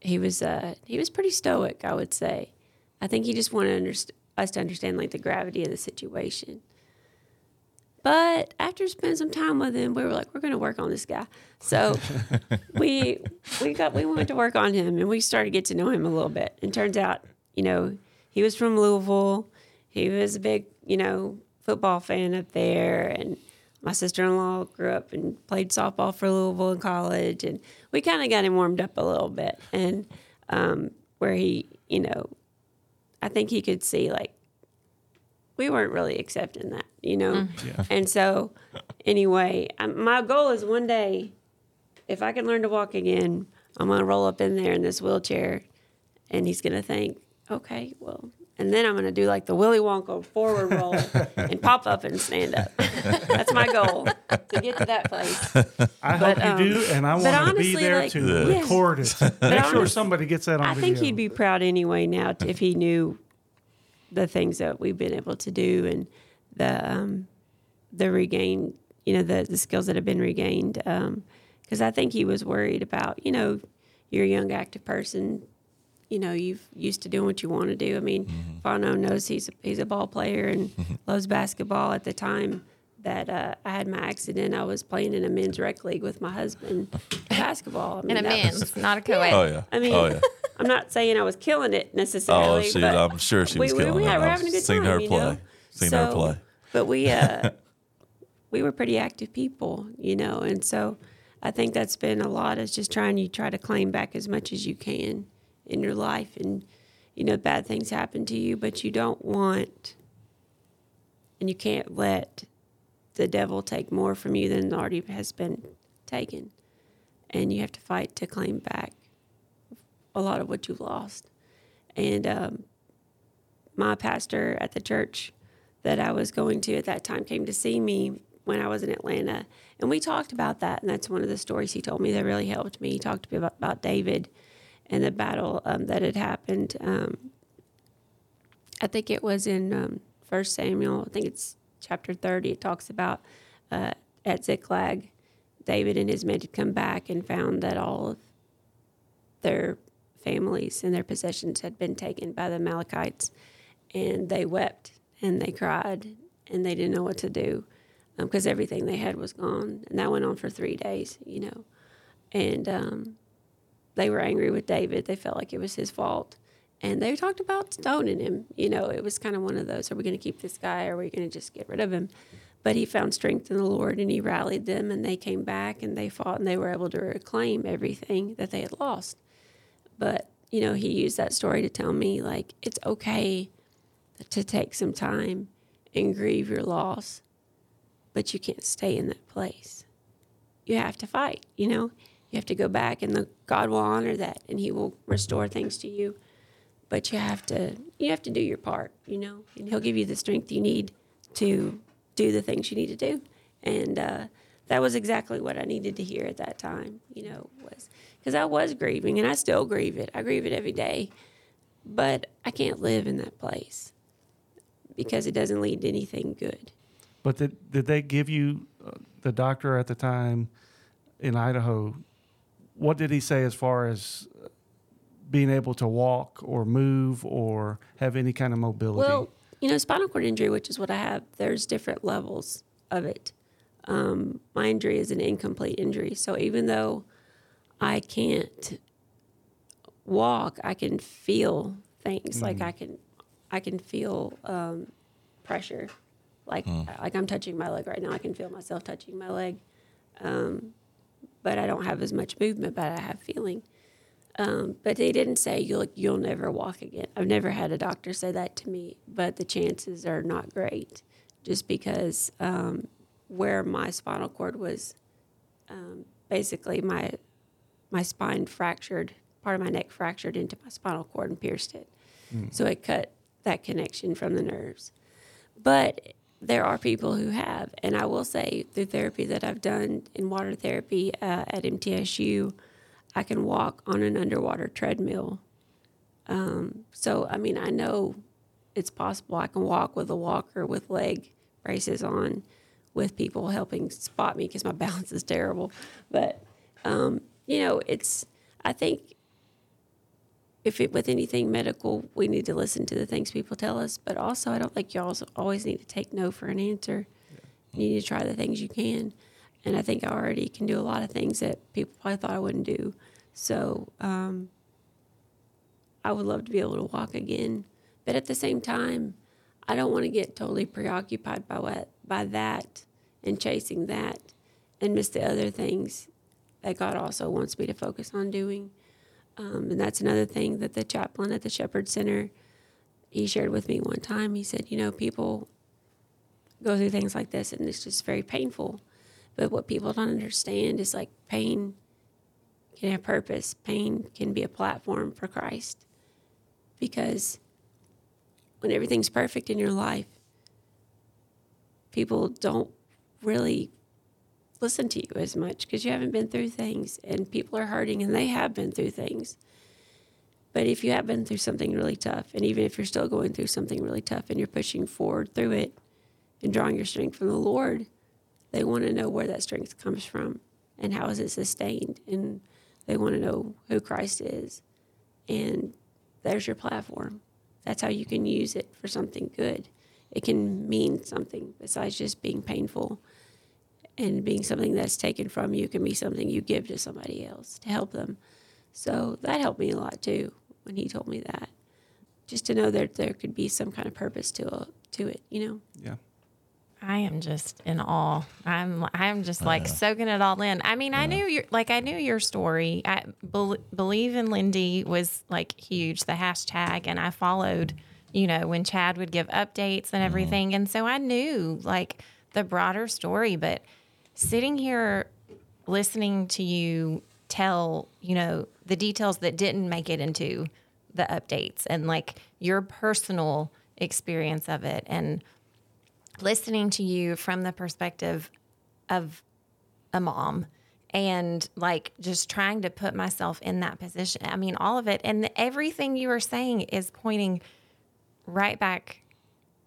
[SPEAKER 4] he was uh, he was pretty stoic, I would say. I think he just wanted underst- us to understand like the gravity of the situation. But after spending some time with him, we were like, we're going to work on this guy. So we we got we went to work on him, and we started to get to know him a little bit. And turns out, you know, he was from Louisville. He was a big, you know, football fan up there, and my sister-in-law grew up and played softball for Louisville in college, and we kind of got him warmed up a little bit, and um, where he, you know, I think he could see like we weren't really accepting that, you know.
[SPEAKER 1] Yeah.
[SPEAKER 4] And so, anyway, um, my goal is one day, if I can learn to walk again, I'm gonna roll up in there in this wheelchair, and he's gonna think, okay, well, and then I'm gonna do like the Willy Wonka forward roll and pop up and stand up. That's my goal to get to that place.
[SPEAKER 1] I
[SPEAKER 4] But,
[SPEAKER 1] hope you
[SPEAKER 4] um,
[SPEAKER 1] do, and I want to be there
[SPEAKER 4] like-
[SPEAKER 1] to
[SPEAKER 4] Yeah.
[SPEAKER 1] record it. Make sure somebody gets that on video.
[SPEAKER 4] I
[SPEAKER 1] video.
[SPEAKER 4] think he'd be proud anyway now if he knew the things that we've been able to do and the um, the regained, you know, the the skills that have been regained. Because I think he was worried about, you know, you're a young active person. You know, you've used to doing what you want to do. I mean, Fano knows he's a, he's a ball player and loves basketball. At the time that uh, I had my accident, I was playing in a men's rec league with my husband basketball. I mean,
[SPEAKER 3] In a
[SPEAKER 4] that was-
[SPEAKER 3] men's, not a co-ed.
[SPEAKER 2] Oh yeah.
[SPEAKER 4] I mean,
[SPEAKER 2] oh yeah.
[SPEAKER 4] I'm not saying I was killing it necessarily.
[SPEAKER 2] Oh,
[SPEAKER 4] necessarily.
[SPEAKER 2] she,
[SPEAKER 4] but
[SPEAKER 2] I'm sure she was
[SPEAKER 4] we, we,
[SPEAKER 2] killing
[SPEAKER 4] we
[SPEAKER 2] it.
[SPEAKER 4] we're having a good
[SPEAKER 2] seen
[SPEAKER 4] time.
[SPEAKER 2] her
[SPEAKER 4] you
[SPEAKER 2] play.
[SPEAKER 4] know?
[SPEAKER 2] Seen her play.
[SPEAKER 4] But we, uh, we were pretty active people, you know, and so I think that's been a lot. Is just trying you try to claim back as much as you can in your life, and you know, bad things happen to you, but you don't want and you can't let the devil take more from you than already has been taken. And you have to fight to claim back a lot of what you've lost. And um, my pastor at the church that I was going to at that time came to see me when I was in Atlanta. And we talked about that. And that's one of the stories he told me that really helped me. He talked to me about, about David and the battle um, that had happened. Um, I think it was in um, 1 Samuel, I think it's chapter 30. It talks about uh, at Ziklag, David and his men had come back and found that all of their families and their possessions had been taken by the Amalekites. And they wept and they cried and they didn't know what to do because um, everything they had was gone. And that went on for three days, you know. And um, they were angry with David. They felt like it was his fault. And they talked about stoning him. You know, it was kind of one of those are we going to keep this guy or are we going to just get rid of him? But he found strength in the Lord and he rallied them and they came back and they fought and they were able to reclaim everything that they had lost. But, you know, he used that story to tell me, like, it's okay to take some time and grieve your loss, but you can't stay in that place. You have to fight, you know? You have to go back and the God will honor that and he will restore things to you. But you have to you have to do your part, you know, and he'll give you the strength you need to do the things you need to do. And uh, that was exactly what I needed to hear at that time, you know, was because I was grieving and I still grieve it. I grieve it every day, but I can't live in that place because it doesn't lead to anything good.
[SPEAKER 1] But did, did they give you, uh, the doctor at the time in Idaho, what did he say as far as being able to walk or move or have any kind of mobility?
[SPEAKER 4] Well, you know, spinal cord injury, which is what I have, there's different levels of it. Um, my injury is an incomplete injury. So even though I can't walk, I can feel things. Like I can, I can feel um, pressure. Like like I'm touching my leg right now. I can feel myself touching my leg. Um, but I don't have as much movement, but I have feeling. Um, but they didn't say you'll you'll never walk again. I've never had a doctor say that to me, but the chances are not great, just because um, where my spinal cord was, um, basically my my spine fractured, part of my neck fractured into my spinal cord and pierced it, so it cut that connection from the nerves. But there are people who have, and I will say through therapy that I've done in water therapy uh, at MTSU, I can walk on an underwater treadmill. Um, so I mean, I know it's possible. I can walk with a walker with leg braces on, with people helping spot me because my balance is terrible. But um, you know, it's I think if it with anything medical, we need to listen to the things people tell us. But also, I don't think you all always need to take no for an answer. You need to try the things you can, and I think I already can do a lot of things that people probably thought I wouldn't do. So um, I would love to be able to walk again, but at the same time, I don't want to get totally preoccupied by what by that and chasing that, and miss the other things that God also wants me to focus on doing. Um, and that's another thing that the chaplain at the Shepherd Center he shared with me one time. He said, you know, people go through things like this, and it's just very painful. But what people don't understand is like pain can have purpose. Pain can be a platform for Christ, because when everything's perfect in your life, people don't really listen to you as much because you haven't been through things and people are hurting and they have been through things. But if you have been through something really tough, and even if you're still going through something really tough and you're pushing forward through it and drawing your strength from the Lord, they want to know where that strength comes from and how is it sustained. And they want to know who Christ is. And there's your platform. That's how you can use it for something good. It can mean something besides just being painful and being something that's taken from you can be something you give to somebody else to help them. So that helped me a lot too when he told me that. Just to know that there could be some kind of purpose to to it, you know.
[SPEAKER 1] yeah.
[SPEAKER 3] I am just in awe. I'm I'm just like soaking it all in. I mean, I knew your like I knew your story. I bel believe in Lindy was like huge, the hashtag, and I followed you know, when Chad would give updates and mm-hmm. everything. And so I knew like the broader story, but sitting here listening to you tell, you know, the details that didn't make it into the updates and like your personal experience of it and listening to you from the perspective of a mom and like just trying to put myself in that position. I mean, all of it and everything you are saying is pointing right back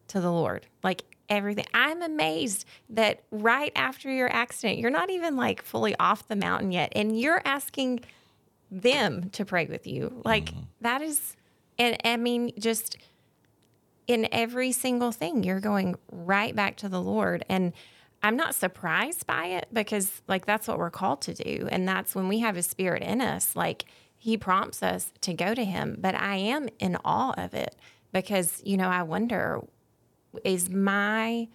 [SPEAKER 3] to the Lord. Like everything. I'm amazed that right after your accident, you're not even like fully off the mountain yet and you're asking them to pray with you. Like mm-hmm. that is and I mean just in every single thing you're going right back to the lord and i'm not surprised by it because like that's what we're called to do and that's when we have his spirit in us like he prompts us to go to him but i am in awe of it because you know i wonder is my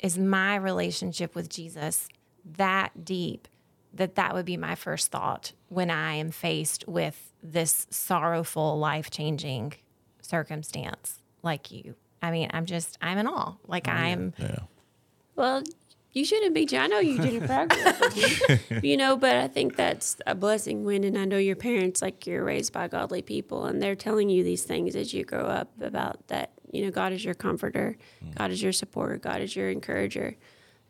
[SPEAKER 3] is my relationship with jesus that deep that that would be my first thought when i am faced with this sorrowful life-changing circumstance like you. I mean, I'm just, I'm in awe. Like I'm,
[SPEAKER 2] Yeah.
[SPEAKER 4] Well, you shouldn't be. I know you didn't progress, you, you know, but I think that's a blessing when, and I know your parents, like you're raised by godly people, and they're telling you these things as you grow up about that. You know, God is your comforter, hmm. God is your supporter, God is your encourager,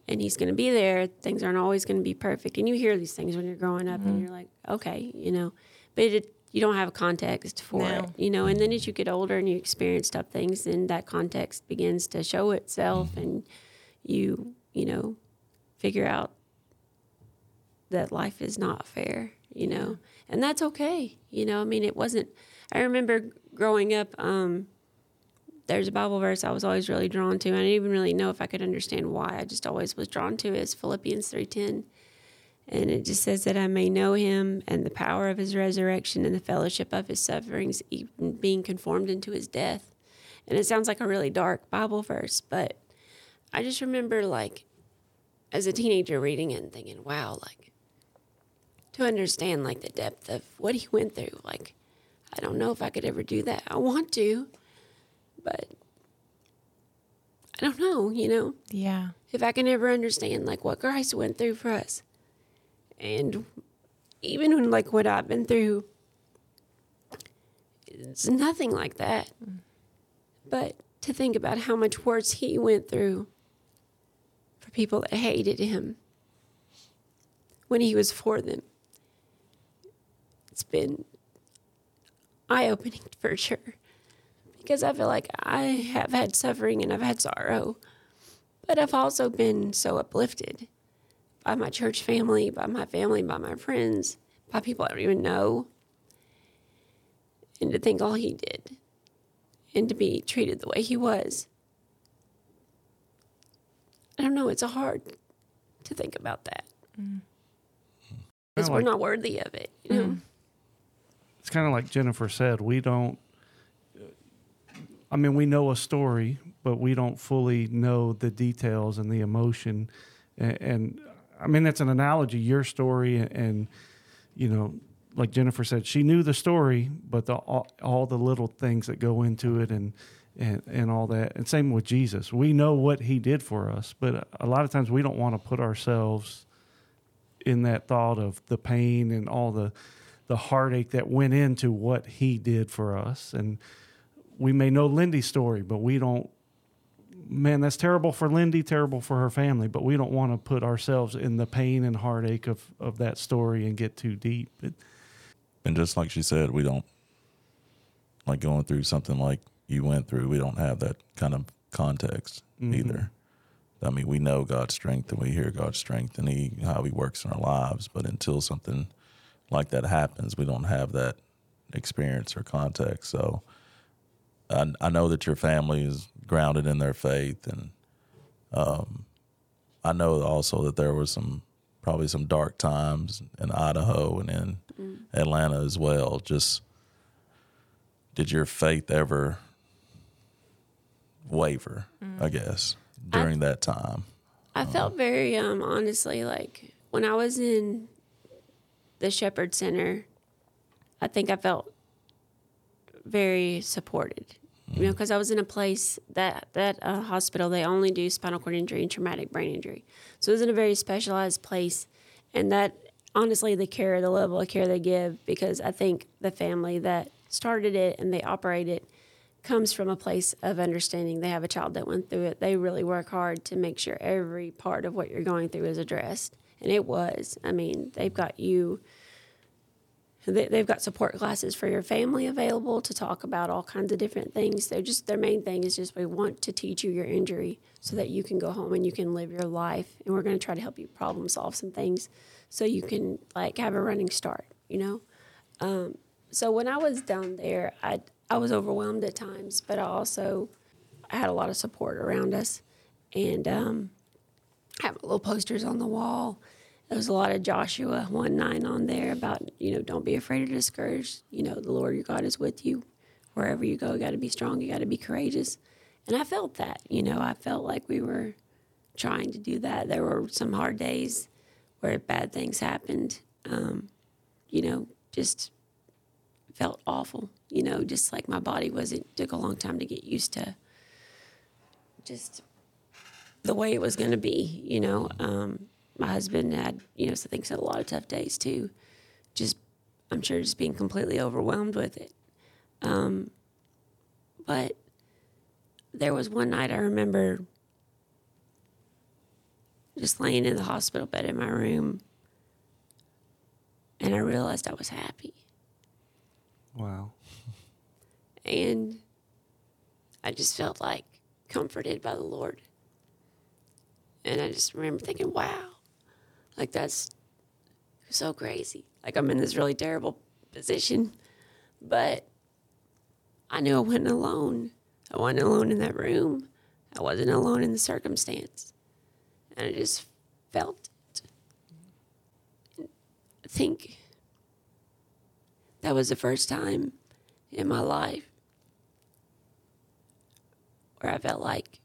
[SPEAKER 4] and He's going to be there. Things aren't always going to be perfect, and you hear these things when you're growing up, and mm-hmm. you're like, okay, you know, but it, you don't have a context for
[SPEAKER 3] No.
[SPEAKER 4] it, you know. And then as you get older and you experience tough things, then that context begins to show itself, mm-hmm. and you you know figure out that life is not fair you know and that's okay you know i mean it wasn't i remember growing up um there's a bible verse i was always really drawn to. I didn't even really know if i could understand why. I just always was drawn to it. it is philippians 3.10 and it just says that i may know him and the power of his resurrection and the fellowship of his sufferings even being conformed into his death. And it sounds like a really dark bible verse but I just remember like as a teenager reading it and thinking, wow, like to understand like the depth of what he went through, like I don't know if I could ever do that. I want to, but I don't know, you know,
[SPEAKER 3] yeah,
[SPEAKER 4] if I can ever understand like what Christ went through for us. And even when like what I've been through, it's nothing like that. Mm-hmm. But to think about how much worse he went through for people that hated him when he was for them, it's been eye opening for sure. Because I feel like I have had suffering and I've had sorrow, but I've also been so uplifted by my church family, by my family, by my friends, by people I don't even know. And to think all he did and to be treated the way he was. I don't know, it's hard to think about that. Mm. Because we're not worthy of it, you mm. know?
[SPEAKER 1] it's kind of like Jennifer said, we don't. I mean, we know a story, but we don't fully know the details and the emotion. And, and I mean, that's an analogy. Your story, and, and you know, like Jennifer said, she knew the story, but the all, all the little things that go into it, and and and all that. And same with Jesus. We know what He did for us, but a lot of times we don't want to put ourselves in that thought of the pain and all the the heartache that went into what he did for us and we may know lindy's story but we don't man that's terrible for lindy terrible for her family but we don't want to put ourselves in the pain and heartache of of that story and get too deep it,
[SPEAKER 2] And just like she said, we don't like going through something like you went through. We don't have that kind of context mm-hmm. either. I mean, we know God's strength and we hear God's strength and he, how He works in our lives. But until something like that happens, we don't have that experience or context. So I, I know that your family is grounded in their faith, and um, I know also that there was some probably some dark times in Idaho and in Atlanta as well. Just did your faith ever waver? I guess during that time.
[SPEAKER 4] I felt very um honestly like when I was in the Shepherd Center, I think I felt very supported You know, because I was in a place that that uh, hospital they only do spinal cord injury and traumatic brain injury, so it was in a very specialized place, and that honestly the care, the level of care they give, because I think the family that started it and they operate it comes from a place of understanding. They have a child that went through it. They really work hard to make sure every part of what you're going through is addressed, and it was. I mean, they've got you they, they've got support classes for your family available to talk about all kinds of different things. They're just their main thing is just we want to teach you your injury so that you can go home and you can live your life. And we're going to try to help you problem solve some things so you can like have a running start. You know. Um, so when I was down there, I I was overwhelmed at times, but I also I had a lot of support around us, and um, have little posters on the wall there's a lot of Joshua 1 9 on there about, you know, don't be afraid or discouraged. You know, the Lord your God is with you. Wherever you go, you got to be strong, you got to be courageous. And I felt that, you know, I felt like we were trying to do that. There were some hard days where bad things happened. Um, you know, just felt awful, you know, just like my body was, it took a long time to get used to just the way it was going to be, you know. Um, my husband had, you know, I think had a lot of tough days too. Just, I'm sure, just being completely overwhelmed with it. Um, but there was one night I remember just laying in the hospital bed in my room, and I realized I was happy.
[SPEAKER 1] Wow.
[SPEAKER 4] And I just felt like comforted by the Lord. And I just remember thinking, wow, like that's so crazy. Like I'm in this really terrible position, but I knew I wasn't alone. I wasn't alone in that room. I wasn't alone in the circumstance. And I just felt it. I think that was the first time in my life where I felt like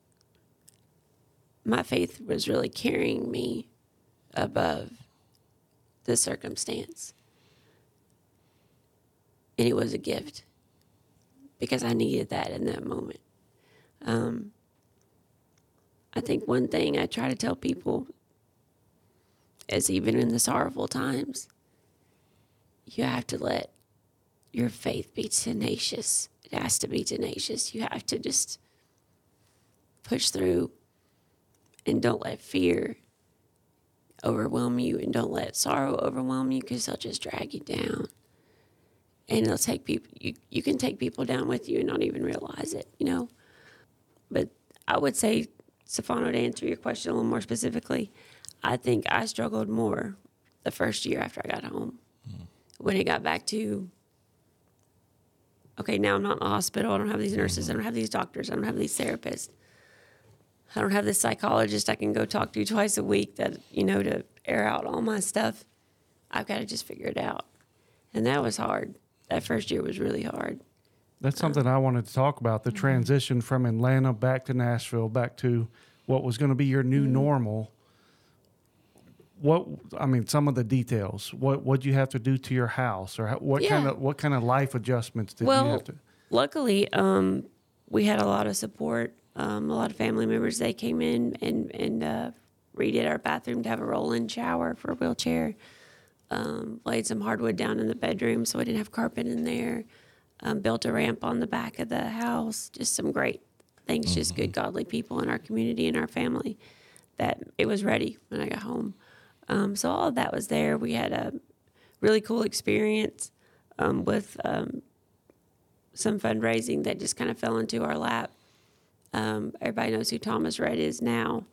[SPEAKER 4] my faith was really carrying me above the circumstance. And it was a gift because I needed that in that moment. Um, I think one thing I try to tell people is even in the sorrowful times, you have to let your faith be tenacious. It has to be tenacious. You have to just push through and don't let fear overwhelm you and don't let sorrow overwhelm you because they'll just drag you down. And they'll take people, you, you can take people down with you and not even realize it, you know? But I would say, Stefano, to answer your question a little more specifically, I think I struggled more the first year after I got home. Mm. When it got back to, okay, now I'm not in the hospital. I don't have these nurses. I don't have these doctors. I don't have these therapists. I don't have this psychologist I can go talk to twice a week that, you know, to air out all my stuff. I've got to just figure it out. And that was hard. That first year was really hard.
[SPEAKER 1] That's something I wanted to talk about the mm-hmm. transition from Atlanta back to Nashville, back to what was going to be your new mm-hmm. normal. What I mean, some of the details. What what you have to do to your house, or what yeah. kind of what kind of life adjustments did
[SPEAKER 4] well,
[SPEAKER 1] you have to?
[SPEAKER 4] Well, luckily, um, we had a lot of support um, a lot of family members they came in and and uh, redid our bathroom to have a roll-in shower for a wheelchair. Um, laid some hardwood down in the bedroom so we didn't have carpet in there. Um, built a ramp on the back of the house. Just some great things. Mm-hmm. Just good, godly people in our community and our family. That it was ready when I got home. Um, so all of that was there. We had a really cool experience um, with um, some fundraising that just kind of fell into our lap. Um, everybody knows who Thomas Rhett is now.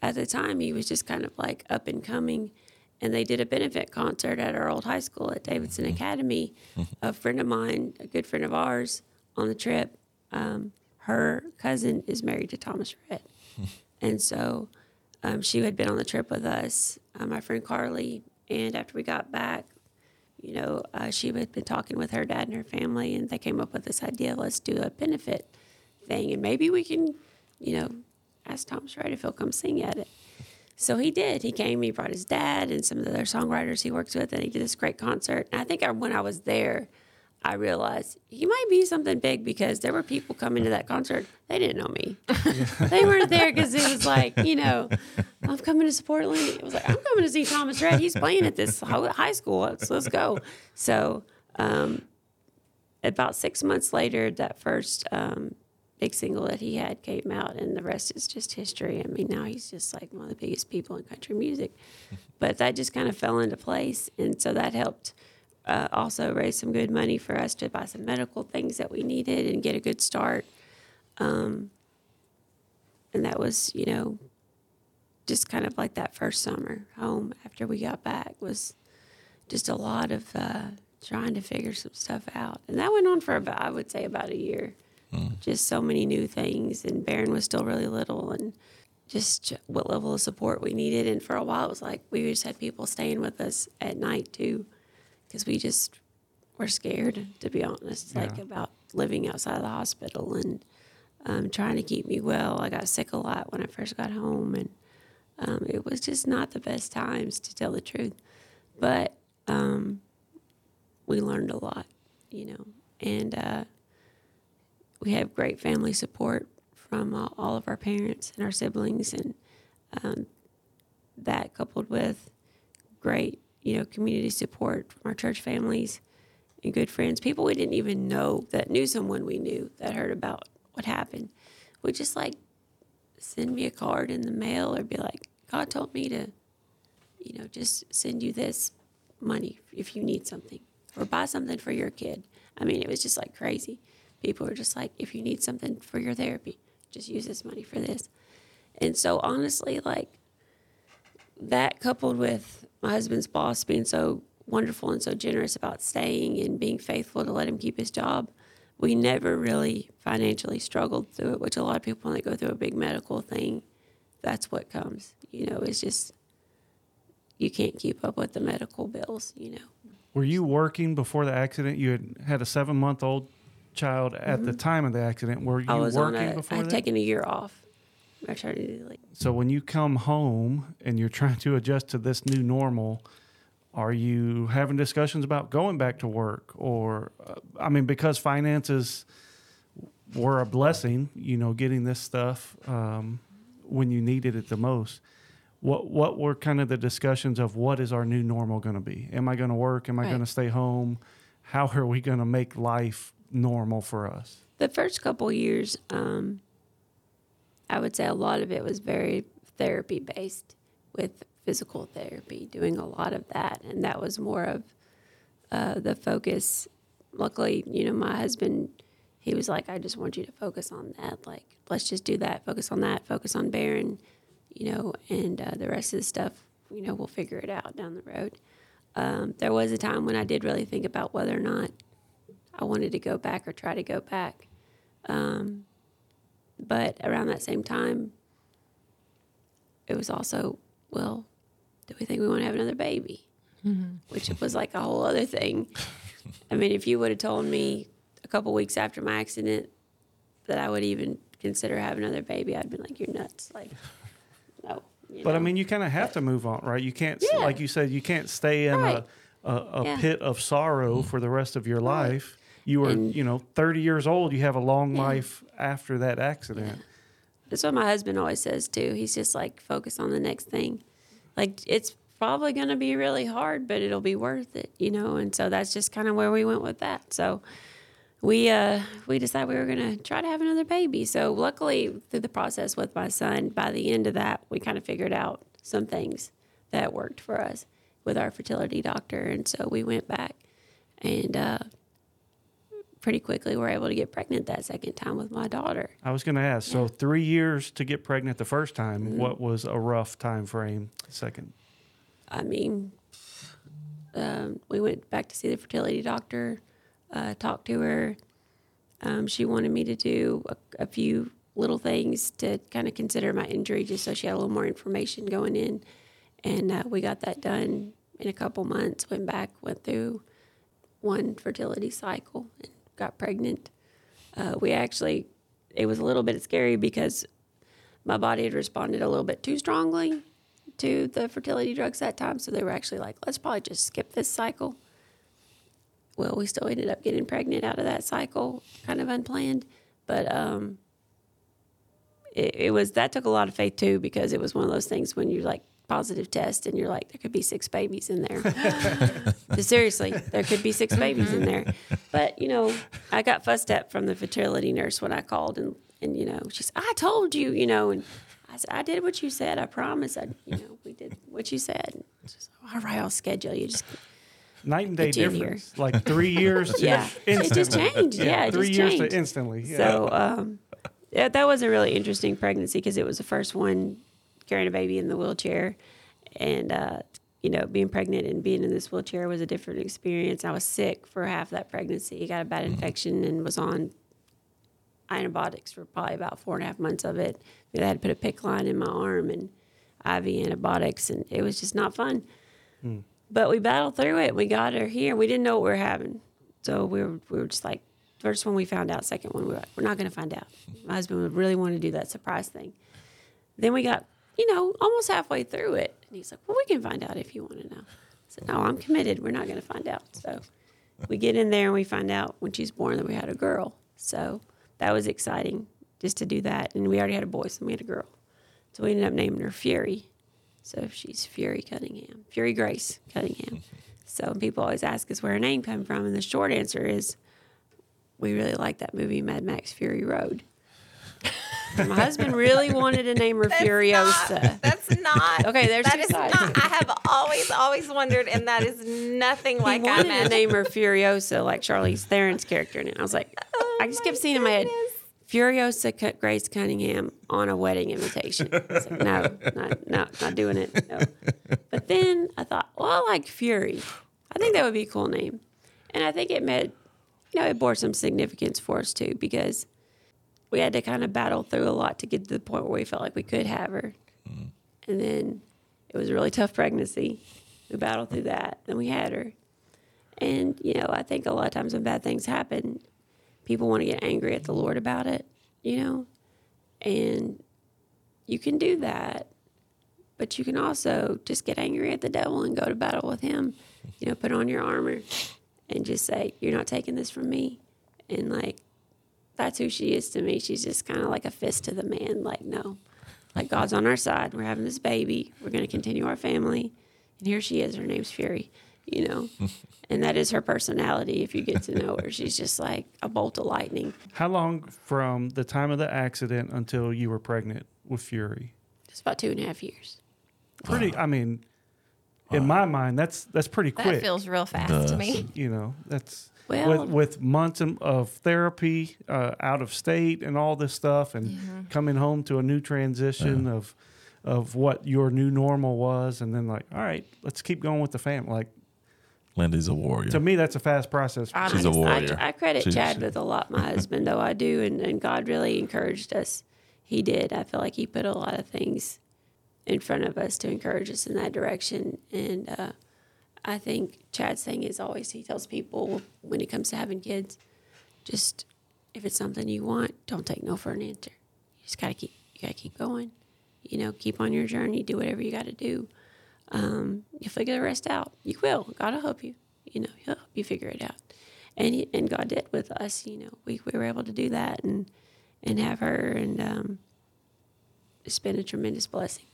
[SPEAKER 4] At the time, he was just kind of like up and coming. And they did a benefit concert at our old high school at Davidson Academy. a friend of mine, a good friend of ours, on the trip, um, her cousin is married to Thomas Rhett. and so um, she had been on the trip with us, uh, my friend Carly. And after we got back, you know, uh, she had been talking with her dad and her family, and they came up with this idea let's do a benefit thing, and maybe we can, you know, ask Thomas Rhett if he'll come sing at it. So he did. He came. He brought his dad and some of the other songwriters he works with, and he did this great concert. And I think I, when I was there, I realized he might be something big because there were people coming to that concert. They didn't know me. they weren't there because it was like, you know, I'm coming to support Lindy. It was like, I'm coming to see Thomas Rhett. He's playing at this high school. Let's, let's go. So, um, about six months later, that first um, big single that he had came out, and the rest is just history. I mean, now he's just like one of the biggest people in country music. But that just kind of fell into place, and so that helped uh, also raise some good money for us to buy some medical things that we needed and get a good start. Um, and that was, you know, just kind of like that first summer home after we got back was just a lot of uh, trying to figure some stuff out. And that went on for about, I would say, about a year. Just so many new things, and Baron was still really little, and just what level of support we needed. And for a while, it was like we just had people staying with us at night too, because we just were scared, to be honest, like about living outside of the hospital and um, trying to keep me well. I got sick a lot when I first got home, and um, it was just not the best times to tell the truth. But um, we learned a lot, you know, and uh, we have great family support from uh, all of our parents and our siblings, and um, that coupled with great, you know, community support from our church families and good friends, people we didn't even know that knew someone we knew that heard about what happened, would just like send me a card in the mail or be like, God told me to, you know, just send you this money if you need something or buy something for your kid. I mean, it was just like crazy. People are just like, if you need something for your therapy, just use this money for this. And so, honestly, like that coupled with my husband's boss being so wonderful and so generous about staying and being faithful to let him keep his job, we never really financially struggled through it, which a lot of people, when they go through a big medical thing, that's what comes. You know, it's just, you can't keep up with the medical bills, you know.
[SPEAKER 1] Were you working before the accident? You had had a seven month old child at the time of the accident. Were you
[SPEAKER 4] Mm-hmm. I was on
[SPEAKER 1] working
[SPEAKER 4] a,
[SPEAKER 1] before
[SPEAKER 4] I'd
[SPEAKER 1] that?
[SPEAKER 4] taken a year off. Maternity leave.
[SPEAKER 1] so when you come home and you're trying to adjust to this new normal, are you having discussions about going back to work or uh, I mean because finances were a blessing, you know, getting this stuff um, when you needed it the most. What what were kind of the discussions of what is our new normal going to be? Am I going to work? Am I
[SPEAKER 4] Right.
[SPEAKER 1] going to stay home? How are we going to make life normal for us?
[SPEAKER 4] The first couple years, um, I would say a lot of it was very therapy based with physical therapy, doing a lot of that. And that was more of uh, the focus. Luckily, you know, my husband, he was like, I just want you to focus on that. Like, let's just do that, focus on that, focus on Baron, you know, and uh, the rest of the stuff, you know, we'll figure it out down the road. Um, there was a time when I did really think about whether or not I wanted to go back or try to go back. Um, but around that same time, it was also, well, do we think we want to have another baby? Which was like a whole other thing. I mean, if you would have told me a couple weeks after my accident that I would even consider having another baby, I'd be like, you're nuts. Like, no. you
[SPEAKER 1] But I mean, you kind of have to move on, right? You can't,
[SPEAKER 4] Yeah.
[SPEAKER 1] like you said, you can't stay in
[SPEAKER 4] Right.
[SPEAKER 1] a, a, a
[SPEAKER 4] Yeah.
[SPEAKER 1] pit of sorrow for the rest of your life. You were,
[SPEAKER 4] And-
[SPEAKER 1] you know, 30 years old. You have a long life after that accident.
[SPEAKER 4] That's what my husband always says too. He's just like, focus on the next thing. Like, it's probably going to be really hard, but it'll be worth it, you know? And so that's just kind of where we went with that. So we, uh, we decided we were going to try to have another baby. So luckily, through the process with my son, by the end of that, we kind of figured out some things that worked for us with our fertility doctor. And so we went back and, uh, pretty quickly were able to get pregnant that second time with my daughter.
[SPEAKER 1] I was going to ask. So three years to get pregnant the first time.
[SPEAKER 4] Mm-hmm.
[SPEAKER 1] What was a rough time frame? Second.
[SPEAKER 4] I mean, um, we went back to see the fertility doctor, uh, talked to her. Um, she wanted me to do a, a few little things to kind of consider my injury, just so she had a little more information going in. And uh, we got that done in a couple months. Went back, went through one fertility cycle, and got pregnant. Uh, we actually, it was a little bit scary because my body had responded a little bit too strongly to the fertility drugs that time. So they were actually like, let's probably just skip this cycle. well, we still ended up getting pregnant out of that cycle, kind of unplanned. But um, it, it was that took a lot of faith too because it was one of those things when you like positive test and you're like there could be six babies in there. Seriously, there could be six babies in there. But you know, I got fussed at from the fertility nurse when I called and and you know she said I told you you know and I said I did what you said I promise I you know we did what you said. She's All right, I'll schedule you. Just
[SPEAKER 1] Night and day
[SPEAKER 4] Get you in here.
[SPEAKER 1] difference. Like three years to
[SPEAKER 4] yeah, it just
[SPEAKER 1] instantly.
[SPEAKER 4] changed. Yeah, it
[SPEAKER 1] three
[SPEAKER 4] just
[SPEAKER 1] years
[SPEAKER 4] changed.
[SPEAKER 1] to instantly. Yeah.
[SPEAKER 4] So um, yeah, that was a really interesting pregnancy because it was the first one carrying a baby in the wheelchair, and uh, you know, being pregnant and being in this wheelchair was a different experience. I was sick for half that pregnancy. got a bad infection and was on antibiotics for probably about four and a half months of it. i had to put a PICC line in my arm and IV antibiotics, and it was just not fun. But we battled through it. We got her here. We didn't know what we were having, so we were we were just like first one we found out, second one we were like, we're not going to find out. My husband would really want to do that surprise thing. Then we got you know almost halfway through it, and he's like, well, we can find out if you want to know. I said, no, I'm committed. We're not going to find out. So we get in there and we find out when she's born that we had a girl. So that was exciting just to do that. And we already had a boy, so we had a girl. So we ended up naming her Fury. So she's Fury Cunningham, Fury Grace Cunningham. So people always ask us where her name come from, and the short answer is we really like that movie Mad Max Fury Road. My husband really wanted to name her Furiosa.
[SPEAKER 3] That's not.
[SPEAKER 4] Okay, there's
[SPEAKER 3] that
[SPEAKER 4] two
[SPEAKER 3] not. I have always, always wondered, and that is nothing
[SPEAKER 4] he
[SPEAKER 3] like I
[SPEAKER 4] wanted to name her Furiosa, like Charlize Theron's character, and I was like, oh I just kept seeing in my head Furiosa Grace Cunningham on a wedding invitation. Like, no, not, no, not doing it. No. But then I thought, well, I like Fury. I think that would be a cool name, and I think it meant, you know, it bore some significance for us too because we had to kind of battle through a lot to get to the point where we felt like we could have her, mm-hmm. and then it was a really tough pregnancy. We battled through that, then we had her. And, you know, I think a lot of times when bad things happen, people want to get angry at the Lord about it, you know? And you can do that, but you can also just get angry at the devil and go to battle with him. You know, put on your armor and just say, You're not taking this from me. And, like, that's who she is to me. She's just kind of like a fist to the man. Like, no, like God's on our side. We're having this baby. We're going to continue our family. And here she is. Her name's Fury, you know? and that is her personality if you get to know her. She's just like a bolt of lightning.
[SPEAKER 1] How long from the time of the accident until you were pregnant with Fury?
[SPEAKER 4] It's about two and a half years.
[SPEAKER 1] Pretty. I mean, in my mind, that's that's pretty quick.
[SPEAKER 3] that
[SPEAKER 1] quick.
[SPEAKER 3] feels real fast
[SPEAKER 2] Does.
[SPEAKER 3] to me.
[SPEAKER 1] you know, that's
[SPEAKER 4] Well-
[SPEAKER 1] with with months of therapy, uh, out of state, and all this stuff, and coming home to a new transition of of what your new normal was, and then like, all right, let's keep going with the family. Like
[SPEAKER 2] Lindy's a warrior.
[SPEAKER 1] to me, that's a fast process.
[SPEAKER 3] I
[SPEAKER 2] She's a warrior.
[SPEAKER 4] I, I credit
[SPEAKER 2] She-
[SPEAKER 4] Chad with a lot, my husband, though I do, and, and God really encouraged us. He did. I feel like he put a lot of things in front of us to encourage us in that direction. And uh, I think Chad's thing is always he tells people when it comes to having kids, just if it's something you want, don't take no for an answer. You just gotta keep you gotta keep going. You know, keep on your journey, do whatever you gotta do. Um, you'll figure the rest out. You will. God will help you. You know, He'll help you figure it out. And he, and God did with us. You know, we, we were able to do that and and have her, and um, it's been a tremendous blessing.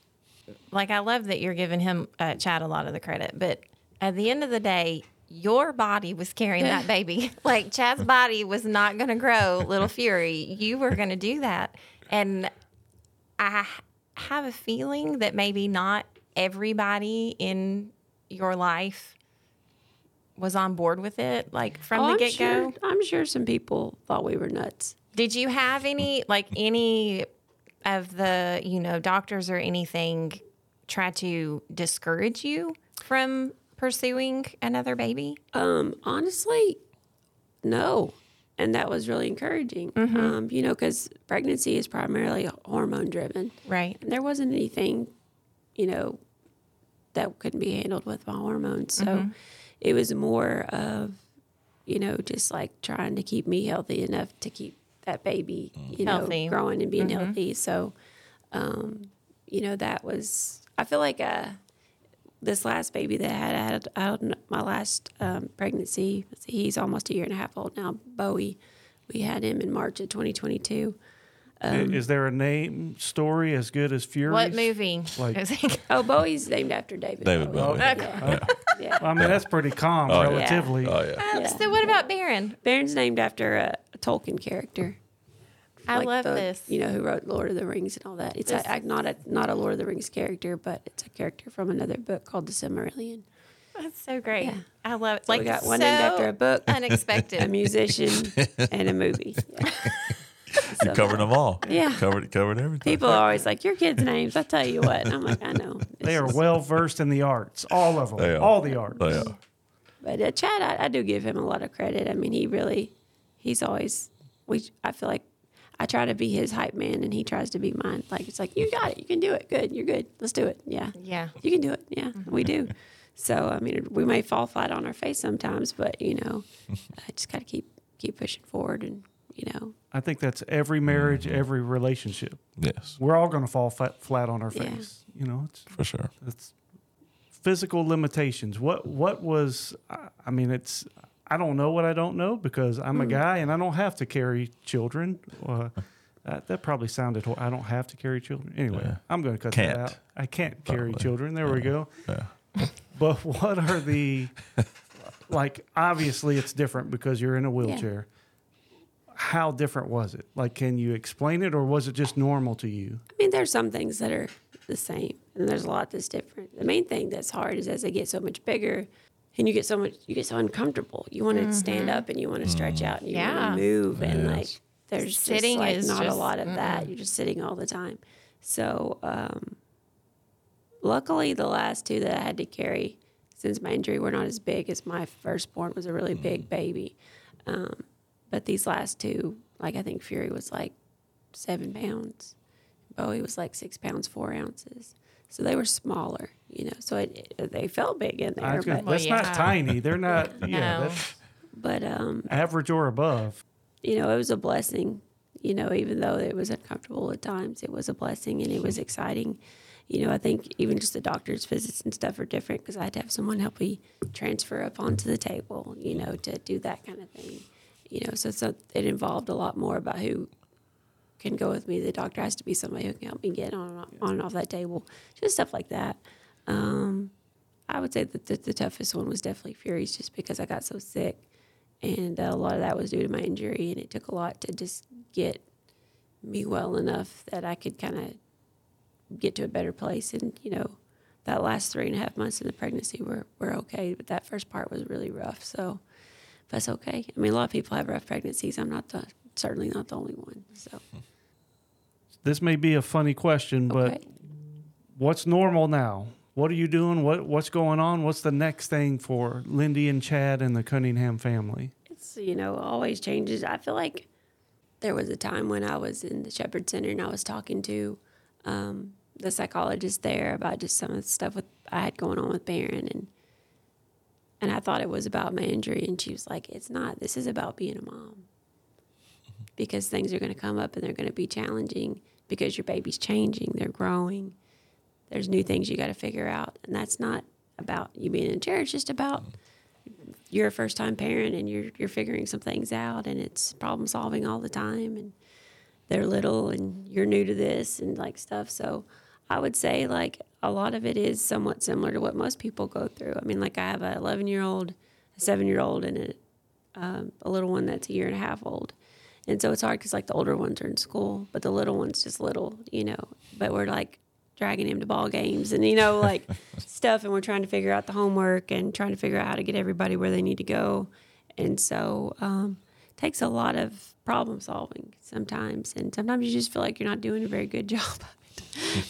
[SPEAKER 3] like I love that you're giving him uh, Chad a lot of the credit, but at the end of the day, your body was carrying that baby. like Chad's body was not going to grow little Fury. You were going to do that, and I have a feeling that maybe not everybody in your life was on board with it, like from
[SPEAKER 4] Oh,
[SPEAKER 3] the get
[SPEAKER 4] sure,
[SPEAKER 3] go.
[SPEAKER 4] I'm sure some people thought we were nuts.
[SPEAKER 3] Did you have any, like any of the, you know, doctors or anything try to discourage you from pursuing another baby?
[SPEAKER 4] Um, honestly, no. And that was really encouraging. Um, you know, because pregnancy is primarily hormone driven.
[SPEAKER 3] Right.
[SPEAKER 4] And there wasn't anything, you know, that couldn't be handled with my hormones. So it was more of, you know, just like trying to keep me healthy enough to keep that baby, you know, growing and being healthy. So, um, you know, that was, I feel like uh, this last baby that I had, I had, my last um, pregnancy. He's almost a year and a half old now. Bowie, we had him in March of 2022.
[SPEAKER 1] I- Is there a name story as good as Fury?
[SPEAKER 3] What movie?
[SPEAKER 1] Like-
[SPEAKER 3] I was
[SPEAKER 4] Oh, Bowie's named after David.
[SPEAKER 2] David
[SPEAKER 4] Bowie.
[SPEAKER 2] Bowie.
[SPEAKER 4] Yeah. yeah.
[SPEAKER 1] I mean, that's pretty calm,
[SPEAKER 2] Oh, yeah.
[SPEAKER 1] relatively.
[SPEAKER 2] Oh yeah.
[SPEAKER 4] Yeah.
[SPEAKER 3] So what about Baron?
[SPEAKER 4] Baron's named after a, a Tolkien character.
[SPEAKER 3] I
[SPEAKER 4] like
[SPEAKER 3] love
[SPEAKER 4] the-
[SPEAKER 3] this.
[SPEAKER 4] You know who wrote Lord of the Rings and all that. It's
[SPEAKER 3] This
[SPEAKER 4] a, a- not a not a Lord of the Rings character, but it's a character from another book called The Silmarillion.
[SPEAKER 3] That's so great.
[SPEAKER 4] Yeah.
[SPEAKER 3] I love it.
[SPEAKER 4] So
[SPEAKER 3] like
[SPEAKER 4] we got one
[SPEAKER 3] so
[SPEAKER 4] named after a book,
[SPEAKER 3] unexpected.
[SPEAKER 4] a musician, and a movie. Yeah.
[SPEAKER 2] You covered them all.
[SPEAKER 4] Yeah.
[SPEAKER 2] Covered covered everything.
[SPEAKER 4] People are always like, "Your kids' names." I tell you what, and I'm like, I know.
[SPEAKER 1] They are
[SPEAKER 4] just-
[SPEAKER 1] well versed in the arts, all of them, all the arts.
[SPEAKER 2] Oh yeah.
[SPEAKER 4] But uh, Chad, I, I do give him a lot of credit. I mean, he really, he's always. We, I feel like I try to be his hype man, and he tries to be mine. Like it's like you got it, you can do it. Good, you're good. Let's do it. Yeah,
[SPEAKER 3] yeah.
[SPEAKER 4] you can do it. Yeah, we do. So I mean, we may fall flat on our face sometimes, but you know, I just got to keep keep pushing forward, and you know,
[SPEAKER 1] I think that's every marriage,
[SPEAKER 2] Mm-hmm.
[SPEAKER 1] every relationship.
[SPEAKER 2] Yes,
[SPEAKER 1] We're all going to fall flat, flat on our
[SPEAKER 4] Yeah.
[SPEAKER 1] face. You know, it's
[SPEAKER 2] for sure.
[SPEAKER 1] it's physical limitations. What what was? I- I mean, it's. I don't know what I don't know because I'm a
[SPEAKER 4] Mm.
[SPEAKER 1] guy and I don't have to carry children. Uh, that, that probably sounded. hor- I don't have to carry children. Anyway,
[SPEAKER 2] Yeah.
[SPEAKER 1] I'm going to cut
[SPEAKER 2] Can't.
[SPEAKER 1] that out. I can't carry
[SPEAKER 2] Probably.
[SPEAKER 1] children. There we go.
[SPEAKER 2] Yeah.
[SPEAKER 1] But what are the like? Obviously, it's different because you're in a wheelchair. How different was it? Like, can you explain it, or was it just normal to you?
[SPEAKER 4] I mean, there's some things that are the same, and there's a lot that's different. The main thing that's hard is as they get so much bigger, and you get so much, you get so uncomfortable. You want to stand up and you want to stretch out and you
[SPEAKER 3] Yeah.
[SPEAKER 4] want to move, and
[SPEAKER 2] Yes.
[SPEAKER 4] like there's
[SPEAKER 3] Sitting
[SPEAKER 4] just like
[SPEAKER 3] is
[SPEAKER 4] not a lot of that. You're just sitting all the time. So, um, luckily, the last two that I had to carry since my injury were not as big as my firstborn was a really big baby. Um, but these last two, like I think Fury was like seven pounds. Bowie was like six pounds four ounces. So they were smaller, you know. So it, it- they felt big in there,
[SPEAKER 1] was gonna-
[SPEAKER 4] but
[SPEAKER 3] Well,
[SPEAKER 1] that's not tiny. They're not. Yeah,
[SPEAKER 3] No.
[SPEAKER 1] that's
[SPEAKER 4] but um,
[SPEAKER 1] average or above.
[SPEAKER 4] you know, it was a blessing. You know, even though it was uncomfortable at times, it was a blessing and it was exciting. You know, I think even just the doctor's visits and stuff are different because I had to have someone help me transfer up onto the table. You know, to do that kind of thing. You know, so so it involved a lot more about who can go with me. The doctor has to be somebody who can help me get on on and off that table, just stuff like that. Um, I would say that the, the toughest one was definitely Fury's, just because I got so sick, and uh, a lot of that was due to my injury, and it took a lot to just get me well enough that I could kind of get to a better place. And you know, that last three and a half months in the pregnancy were were okay, but that first part was really rough. So that's okay. I mean, a lot of people have rough pregnancies. I'm not the certainly not the only one. So
[SPEAKER 1] This may be a funny question, but what's normal now? What are you doing? What What's going on? What's the next thing for Lindy and Chad and the Cunningham family?
[SPEAKER 4] it's you know always changes. I feel like there was a time when I was in the Shepherd Center and I was talking to um, the psychologist there about just some of the stuff with I had going on with Baron and and I thought it was about my injury and she was like, "It's not. This is about being a mom." Because things are going to come up and they're going to be challenging because your baby's changing, they're growing. There's new things you got to figure out, and that's not about you being in. It's just about you're a first time parent and you're you're figuring some things out and it's problem solving all the time and they're little and you're new to this and like stuff. So I would say like a lot of it is somewhat similar to what most people go through. I mean, like I have a 11 year old, a seven year old, and a um, a little one that's a year and a half old. And so it's hard because like the older ones are in school, but the little one's just little, you know. But we're like dragging him to ball games and you know like stuff, and we're trying to figure out the homework and trying to figure out how to get everybody where they need to go. And so um, it takes a lot of problem solving sometimes, and sometimes you just feel like you're not doing a very good job of it.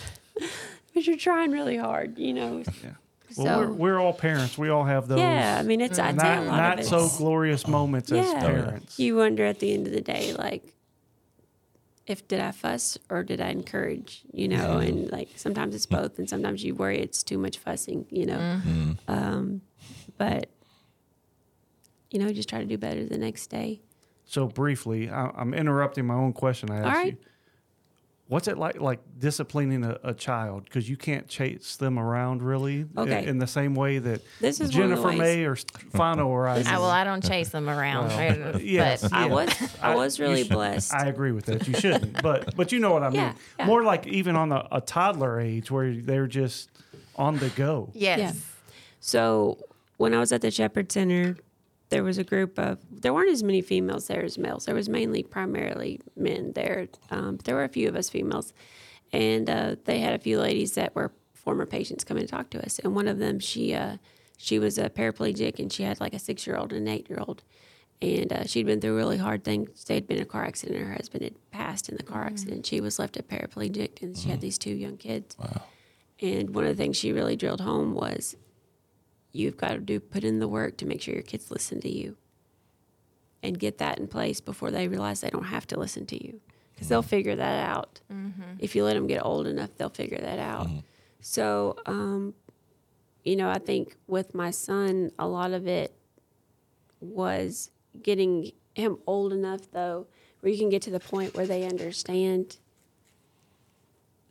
[SPEAKER 4] but you're trying really hard, you know.
[SPEAKER 1] Yeah.
[SPEAKER 4] So
[SPEAKER 1] Well, we're, we're all parents. We all have those.
[SPEAKER 4] yeah, I mean it's I'd say
[SPEAKER 1] not
[SPEAKER 4] a lot
[SPEAKER 1] not
[SPEAKER 4] of
[SPEAKER 1] so glorious moments as
[SPEAKER 4] Yeah.
[SPEAKER 1] parents.
[SPEAKER 4] you wonder at the end of the day like if did i fuss or did i encourage you know and like sometimes it's both and sometimes you worry it's too much fussing you know
[SPEAKER 2] Mm-hmm.
[SPEAKER 4] um, but you know just try to do better the next day
[SPEAKER 1] So briefly, I, I'm interrupting my own question I asked
[SPEAKER 4] right.
[SPEAKER 1] you. What's it like, like disciplining a, a child? Because you can't chase them around really uh,
[SPEAKER 4] Okay.
[SPEAKER 1] in the same way that
[SPEAKER 4] This is one of the
[SPEAKER 1] Jennifer May or Stefano or I.
[SPEAKER 3] I, well, I don't chase them around.
[SPEAKER 1] Well, yes,
[SPEAKER 3] but
[SPEAKER 4] I
[SPEAKER 1] Yeah.
[SPEAKER 4] was I
[SPEAKER 1] I-
[SPEAKER 4] was really
[SPEAKER 1] should-
[SPEAKER 4] blessed.
[SPEAKER 1] I agree with that. You shouldn't, but but you know what I mean.
[SPEAKER 4] Yeah, yeah.
[SPEAKER 1] More like even on a, a toddler age where they're just on the go.
[SPEAKER 3] yes.
[SPEAKER 4] Yeah. So when I was at the Shepherd Center, there was a group of there weren't as many females there as males. There was mainly primarily men there. Um, but there were a few of us females, and uh, they had a few ladies that were former patients coming to talk to us. And one of them, she uh, she was a paraplegic, and she had like a six year old and an eight year old. And uh, she'd been through really hard things. They had been in a car accident. Her husband had passed in the car accident. She was left a paraplegic, and she had these two young kids. Wow. And one of the things she really drilled home was you've got to do put in the work to make sure your kids listen to you and get that in place before they realize they don't have to listen to you. Because they'll mm-hmm. figure that out. Mm-hmm. If you let them get old enough they'll figure that out. Mm-hmm. So um, you know i think with my son a lot of it was getting him old enough though where you can get to the point where they understand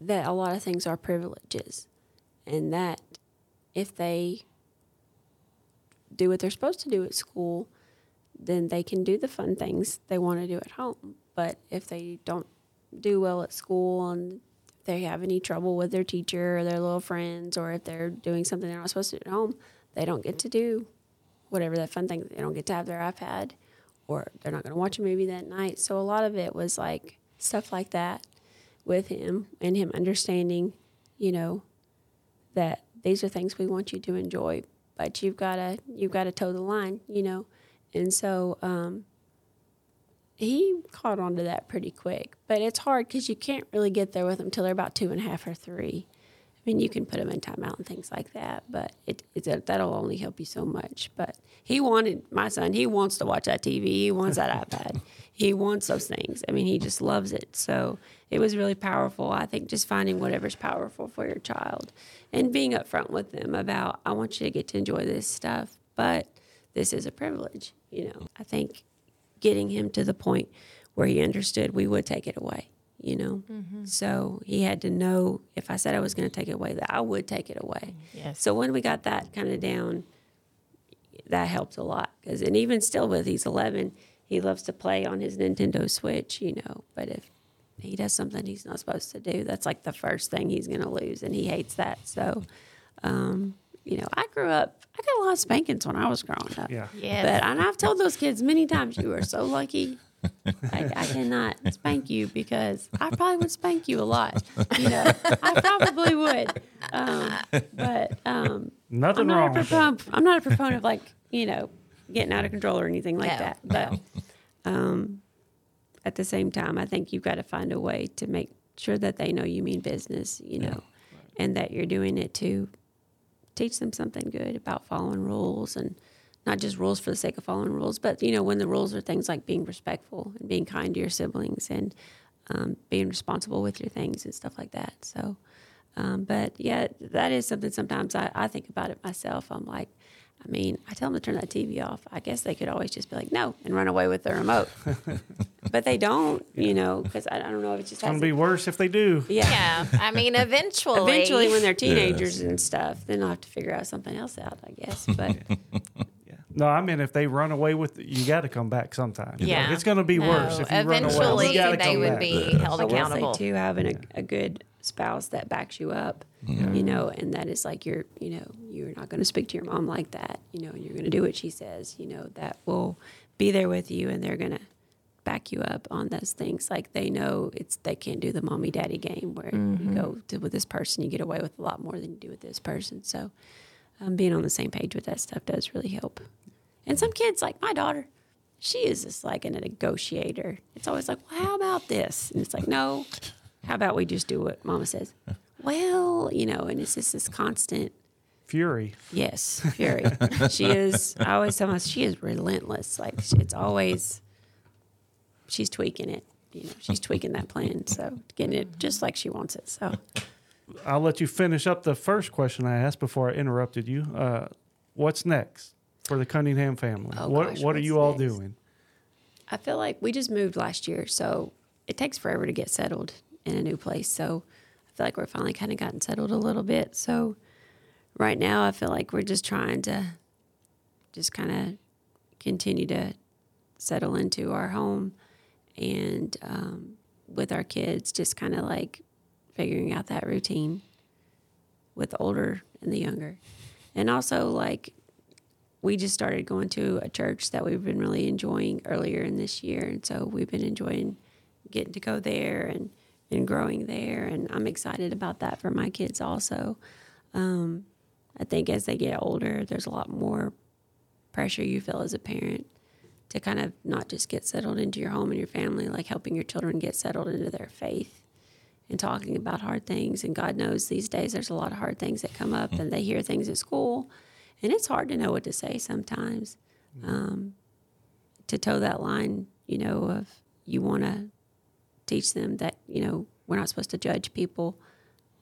[SPEAKER 4] that a lot of things are privileges and that if they do what they're supposed to do at school, then they can do the fun things they want to do at home. But if they don't do well at school and they have any trouble with their teacher or their little friends, or if they're doing something they're not supposed to do at home, they don't get to do whatever that fun thing. They don't get to have their iPad, or they're not going to watch a movie that night. So a lot of it was like stuff like that with him and him understanding, you know, that these are things we want you to enjoy, but you've got to you've got to toe the line, you know. And so um, he caught on to that pretty quick, but it's hard because you can't really get there with them till they're about two and a half or three. I mean, you can put them in timeout and things like that, but it, it that'll only help you so much. But he wanted my son. He wants to watch that TV. He wants that iPad. He wants those things. I mean, he just loves it. So it was really powerful. I think just finding whatever's powerful for your child and being upfront with them about, I want you to get to enjoy this stuff, but this is a privilege. You know, I think getting him to the point where he understood we would take it away. You know, mm-hmm. so he had to know if I said I was going to take it away, that I would take it away. Mm-hmm.
[SPEAKER 3] Yes.
[SPEAKER 4] So when we got that kind of down, that helped a lot. Cause, and even still, with he's 11, he loves to play on his Nintendo Switch, you know. But if he does something he's not supposed to do, that's like the first thing he's going to lose, and he hates that. So, um, you know, I grew up. I got a lot of spankings when I was growing up.
[SPEAKER 1] Yeah.
[SPEAKER 3] Yes.
[SPEAKER 4] But and I've told those kids many times, you are so lucky. I, I cannot spank you because I probably would spank you a lot. You know, I probably would. Um, but um, I'm
[SPEAKER 1] Nothing
[SPEAKER 4] not
[SPEAKER 1] wrong
[SPEAKER 4] a
[SPEAKER 1] with
[SPEAKER 4] proponent. I'm not a proponent of like you know getting out of control or anything like
[SPEAKER 3] No,
[SPEAKER 4] that. But um, at the same time, I think you've got to find a way to make sure that they know you mean business. You know, and that you're doing it to teach them something good about following rules and not just rules for the sake of following rules, but you know when the rules are things like being respectful and being kind to your siblings and um, being responsible with your things and stuff like that. So, um, but yeah, that is something. Sometimes I, I think about it myself. I'm like, I mean, I tell them to turn that TV off. I guess they could always just be like, no, and run away with the remote, but they don't. You know, because I, I don't know if it's just
[SPEAKER 1] It's going to be worse if they do.
[SPEAKER 4] yeah.
[SPEAKER 3] yeah. I mean, eventually.
[SPEAKER 4] Eventually, when they're teenagers and stuff, then I'll have to figure out something else out, I guess. But
[SPEAKER 1] Yeah. No, I mean if they run away with you got to come back sometime.
[SPEAKER 3] Yeah.
[SPEAKER 1] Like, it's going to be
[SPEAKER 3] No,
[SPEAKER 1] worse if you run away.
[SPEAKER 3] eventually they
[SPEAKER 1] come
[SPEAKER 3] would
[SPEAKER 1] back.
[SPEAKER 3] be held
[SPEAKER 4] I will
[SPEAKER 3] accountable.
[SPEAKER 4] say too, having a, a good spouse that backs you up, you know, and that is like you're, you know, you're not going to speak to your mom like that, you know, and you're going to do what she says, you know, that will be there with you, and they're going to back you up on those things. Like they know it's they can't do the mommy daddy game where you go to with this person, you get away with a lot more than you do with this person. So, um, being on the same page with that stuff does really help. And some kids, like my daughter, she is just like a negotiator. It's always like, well, how about this? And it's like, no, how about we just do what mama says? Well, you know, and it's just this constant,
[SPEAKER 1] Fury.
[SPEAKER 4] yes, fury. she is, I always tell myself, she is relentless. Like, it's always, she's tweaking it. You know, she's tweaking that plan. So, getting it just like she wants it. So,
[SPEAKER 1] I'll let you finish up the first question I asked before I interrupted you. Uh, what's next for the Cunningham family?
[SPEAKER 4] Oh,
[SPEAKER 1] what
[SPEAKER 4] gosh,
[SPEAKER 1] What are you all
[SPEAKER 4] next?
[SPEAKER 1] doing?
[SPEAKER 4] I feel like we just moved last year, so it takes forever to get settled in a new place. So I feel like we're finally kind of gotten settled a little bit. So right now, I feel like we're just trying to just kind of continue to settle into our home and um, with our kids, just kind of like figuring out that routine with the older and the younger. And also, like, we just started going to a church that we've been really enjoying earlier in this year. And so we've been enjoying getting to go there and, and growing there. And I'm excited about that for my kids also. Um, I think as they get older, there's a lot more pressure you feel as a parent to kind of not just get settled into your home and your family, like helping your children get settled into their faith and talking about hard things. And God knows these days there's a lot of hard things that come up, and they hear things at school, and it's hard to know what to say sometimes. Um, to toe that line, you know, of you want to teach them that you know we're not supposed to judge people,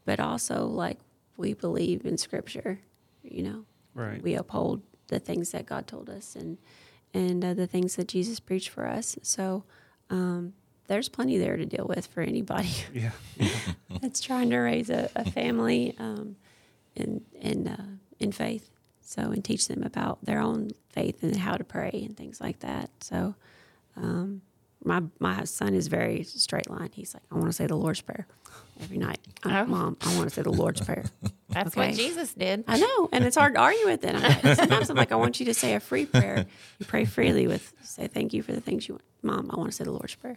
[SPEAKER 4] but also like we believe in Scripture, you know,
[SPEAKER 1] Right.
[SPEAKER 4] we uphold the things that God told us and and uh, the things that Jesus preached for us. So um, there's plenty there to deal with for anybody
[SPEAKER 1] Yeah.
[SPEAKER 4] that's trying to raise a, a family um, in in uh, in faith. So and teach them about their own faith and how to pray and things like that. So um, my my son is very straight line. He's like, I want to say the Lord's prayer every night. I'm,
[SPEAKER 3] Oh.
[SPEAKER 4] Mom, I want to say the Lord's prayer.
[SPEAKER 3] That's
[SPEAKER 4] Okay.
[SPEAKER 3] what Jesus did.
[SPEAKER 4] I know, and it's hard to argue with it. Like, sometimes I'm like, I want you to say a free prayer. You pray freely with say thank you for the things you want. Mom, I want to say the Lord's prayer.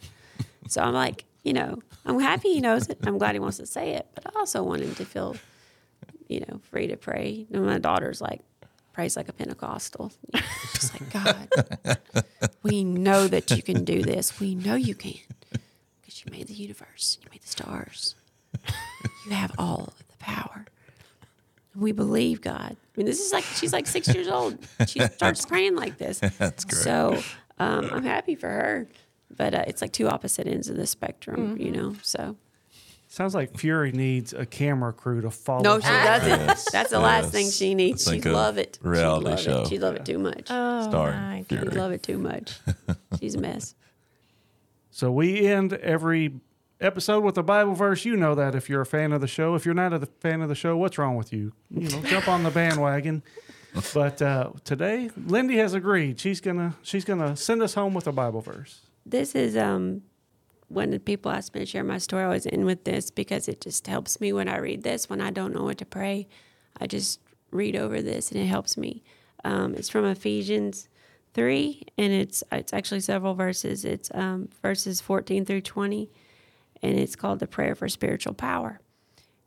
[SPEAKER 4] So I'm like, you know, I'm happy he knows it. I'm glad he wants to say it, but I also want him to feel, you know, free to pray. And my daughter's like, prays like a Pentecostal. Just like, God, we know that you can do this. We know you can because you made the universe, you made the stars. You have all of the power. We believe God. I mean, this is like she's like six years old. She starts praying like this.
[SPEAKER 2] That's great.
[SPEAKER 4] So um, I'm happy for her, but uh, it's like two opposite ends of the spectrum,
[SPEAKER 3] Mm-hmm.
[SPEAKER 4] you know. So
[SPEAKER 1] Sounds like Fury needs a camera crew to follow.
[SPEAKER 4] no,
[SPEAKER 1] her.
[SPEAKER 4] she doesn't.
[SPEAKER 2] Yes,
[SPEAKER 4] That's the last
[SPEAKER 2] yes.
[SPEAKER 4] thing she needs. She
[SPEAKER 2] of
[SPEAKER 4] love it. She
[SPEAKER 2] reality
[SPEAKER 4] love
[SPEAKER 2] show.
[SPEAKER 4] it. She love it too much.
[SPEAKER 3] Oh,
[SPEAKER 2] Starring Fury.
[SPEAKER 4] She love it too much. She's a mess.
[SPEAKER 1] So we end every episode with a Bible verse. You know that if you're a fan of the show. If you're not a fan of the show, what's wrong with you? You know, jump on the bandwagon. But uh, today, Lindy has agreed. She's gonna she's gonna send us home with a Bible verse.
[SPEAKER 4] this is um when people ask me to share my story, I always end with this because it just helps me when I read this. When I don't know what to pray, I just read over this and it helps me. Um, it's from Ephesians three, and it's it's actually several verses. It's um, verses fourteen through twenty, and it's called the prayer for spiritual power.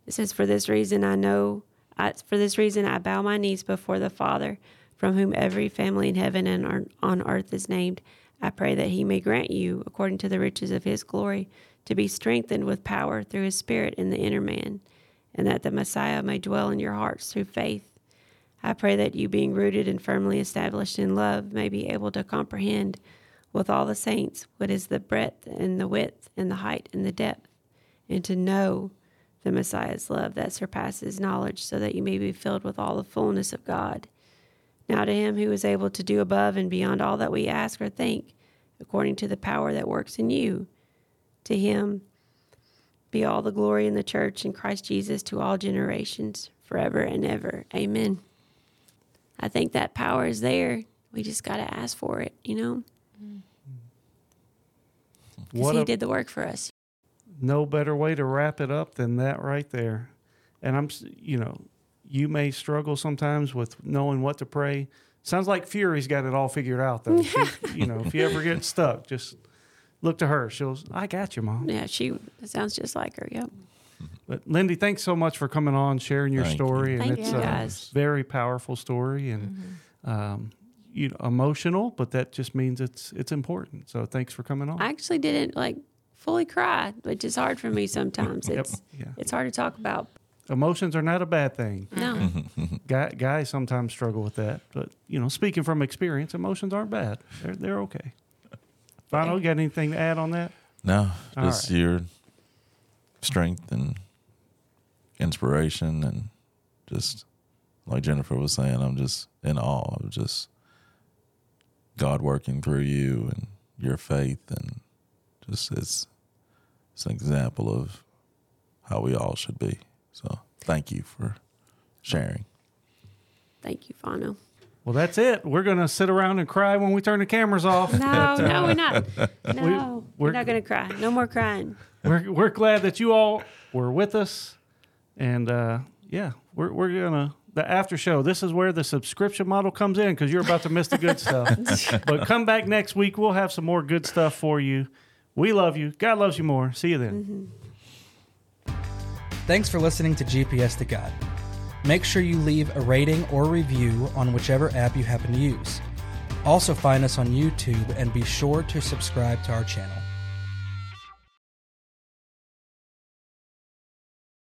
[SPEAKER 4] It says, "For this reason I know, I, for this reason I bow my knees before the Father, from whom every family in heaven and on earth is named. I pray that He may grant you, according to the riches of His glory, to be strengthened with power through His Spirit in the inner man, and that the Messiah may dwell in your hearts through faith. I pray that you, being rooted and firmly established in love, may be able to comprehend with all the saints what is the breadth and the width and the height and the depth, and to know the Messiah's love that surpasses knowledge, so that you may be filled with all the fullness of God. Now to him who is able to do above and beyond all that we ask or think, according to the power that works in you, to him be all the glory in the church in Christ Jesus to all generations, forever and ever. Amen. I think that power is there. We just got to ask for it, you know? Mm.
[SPEAKER 1] Because
[SPEAKER 4] he did the work for us.
[SPEAKER 1] no better way to wrap it up than that right there. And I'm, you know, you may struggle sometimes with knowing what to pray. Sounds like Fury's got it all figured out, though. She, you know, if you ever get stuck, just look to her. She'll, I got you, mom.
[SPEAKER 4] Yeah, she sounds just like her. Yep.
[SPEAKER 1] But Lindy, thanks so much for coming on, sharing your
[SPEAKER 2] Thank you.
[SPEAKER 1] story, and
[SPEAKER 4] Thank
[SPEAKER 1] it's
[SPEAKER 4] you,
[SPEAKER 1] a
[SPEAKER 4] guys.
[SPEAKER 1] very powerful story and um, you know, emotional, but that just means it's it's important. So thanks for coming on.
[SPEAKER 4] I actually didn't like fully cry, which is hard for me sometimes.
[SPEAKER 1] Yep.
[SPEAKER 4] It's
[SPEAKER 1] Yeah.
[SPEAKER 4] it's hard to talk about.
[SPEAKER 1] Emotions are not a bad thing.
[SPEAKER 4] No. Mm-hmm.
[SPEAKER 1] Guy, guys sometimes struggle with that, but you know, speaking from experience, emotions aren't bad. They're they're okay. Final, you got anything to add on that?
[SPEAKER 2] No,
[SPEAKER 1] All
[SPEAKER 2] just
[SPEAKER 1] right.
[SPEAKER 2] your strength and inspiration, and just like Jennifer was saying, I'm just in awe of just God working through you and your faith, and just it's it's an example of how we all should be. So thank you for sharing.
[SPEAKER 4] Thank you, Fano.
[SPEAKER 1] Well, that's it. We're gonna sit around and cry when we turn the cameras off.
[SPEAKER 4] No, no, we're not. No,
[SPEAKER 1] We-
[SPEAKER 4] we,
[SPEAKER 1] we're-
[SPEAKER 4] not going to cry. No more crying.
[SPEAKER 1] we're we're glad that you all were with us, and uh, yeah, we're we're gonna the after show. This is where the subscription model comes in because you're about to miss the good stuff. but come back next week. We'll have some more good stuff for you. We love you. God loves you more. See you then.
[SPEAKER 5] Thanks for listening to GPS to God. Make sure you leave a rating or review on whichever app you happen to use. Also, find us on YouTube and be sure to subscribe to our channel.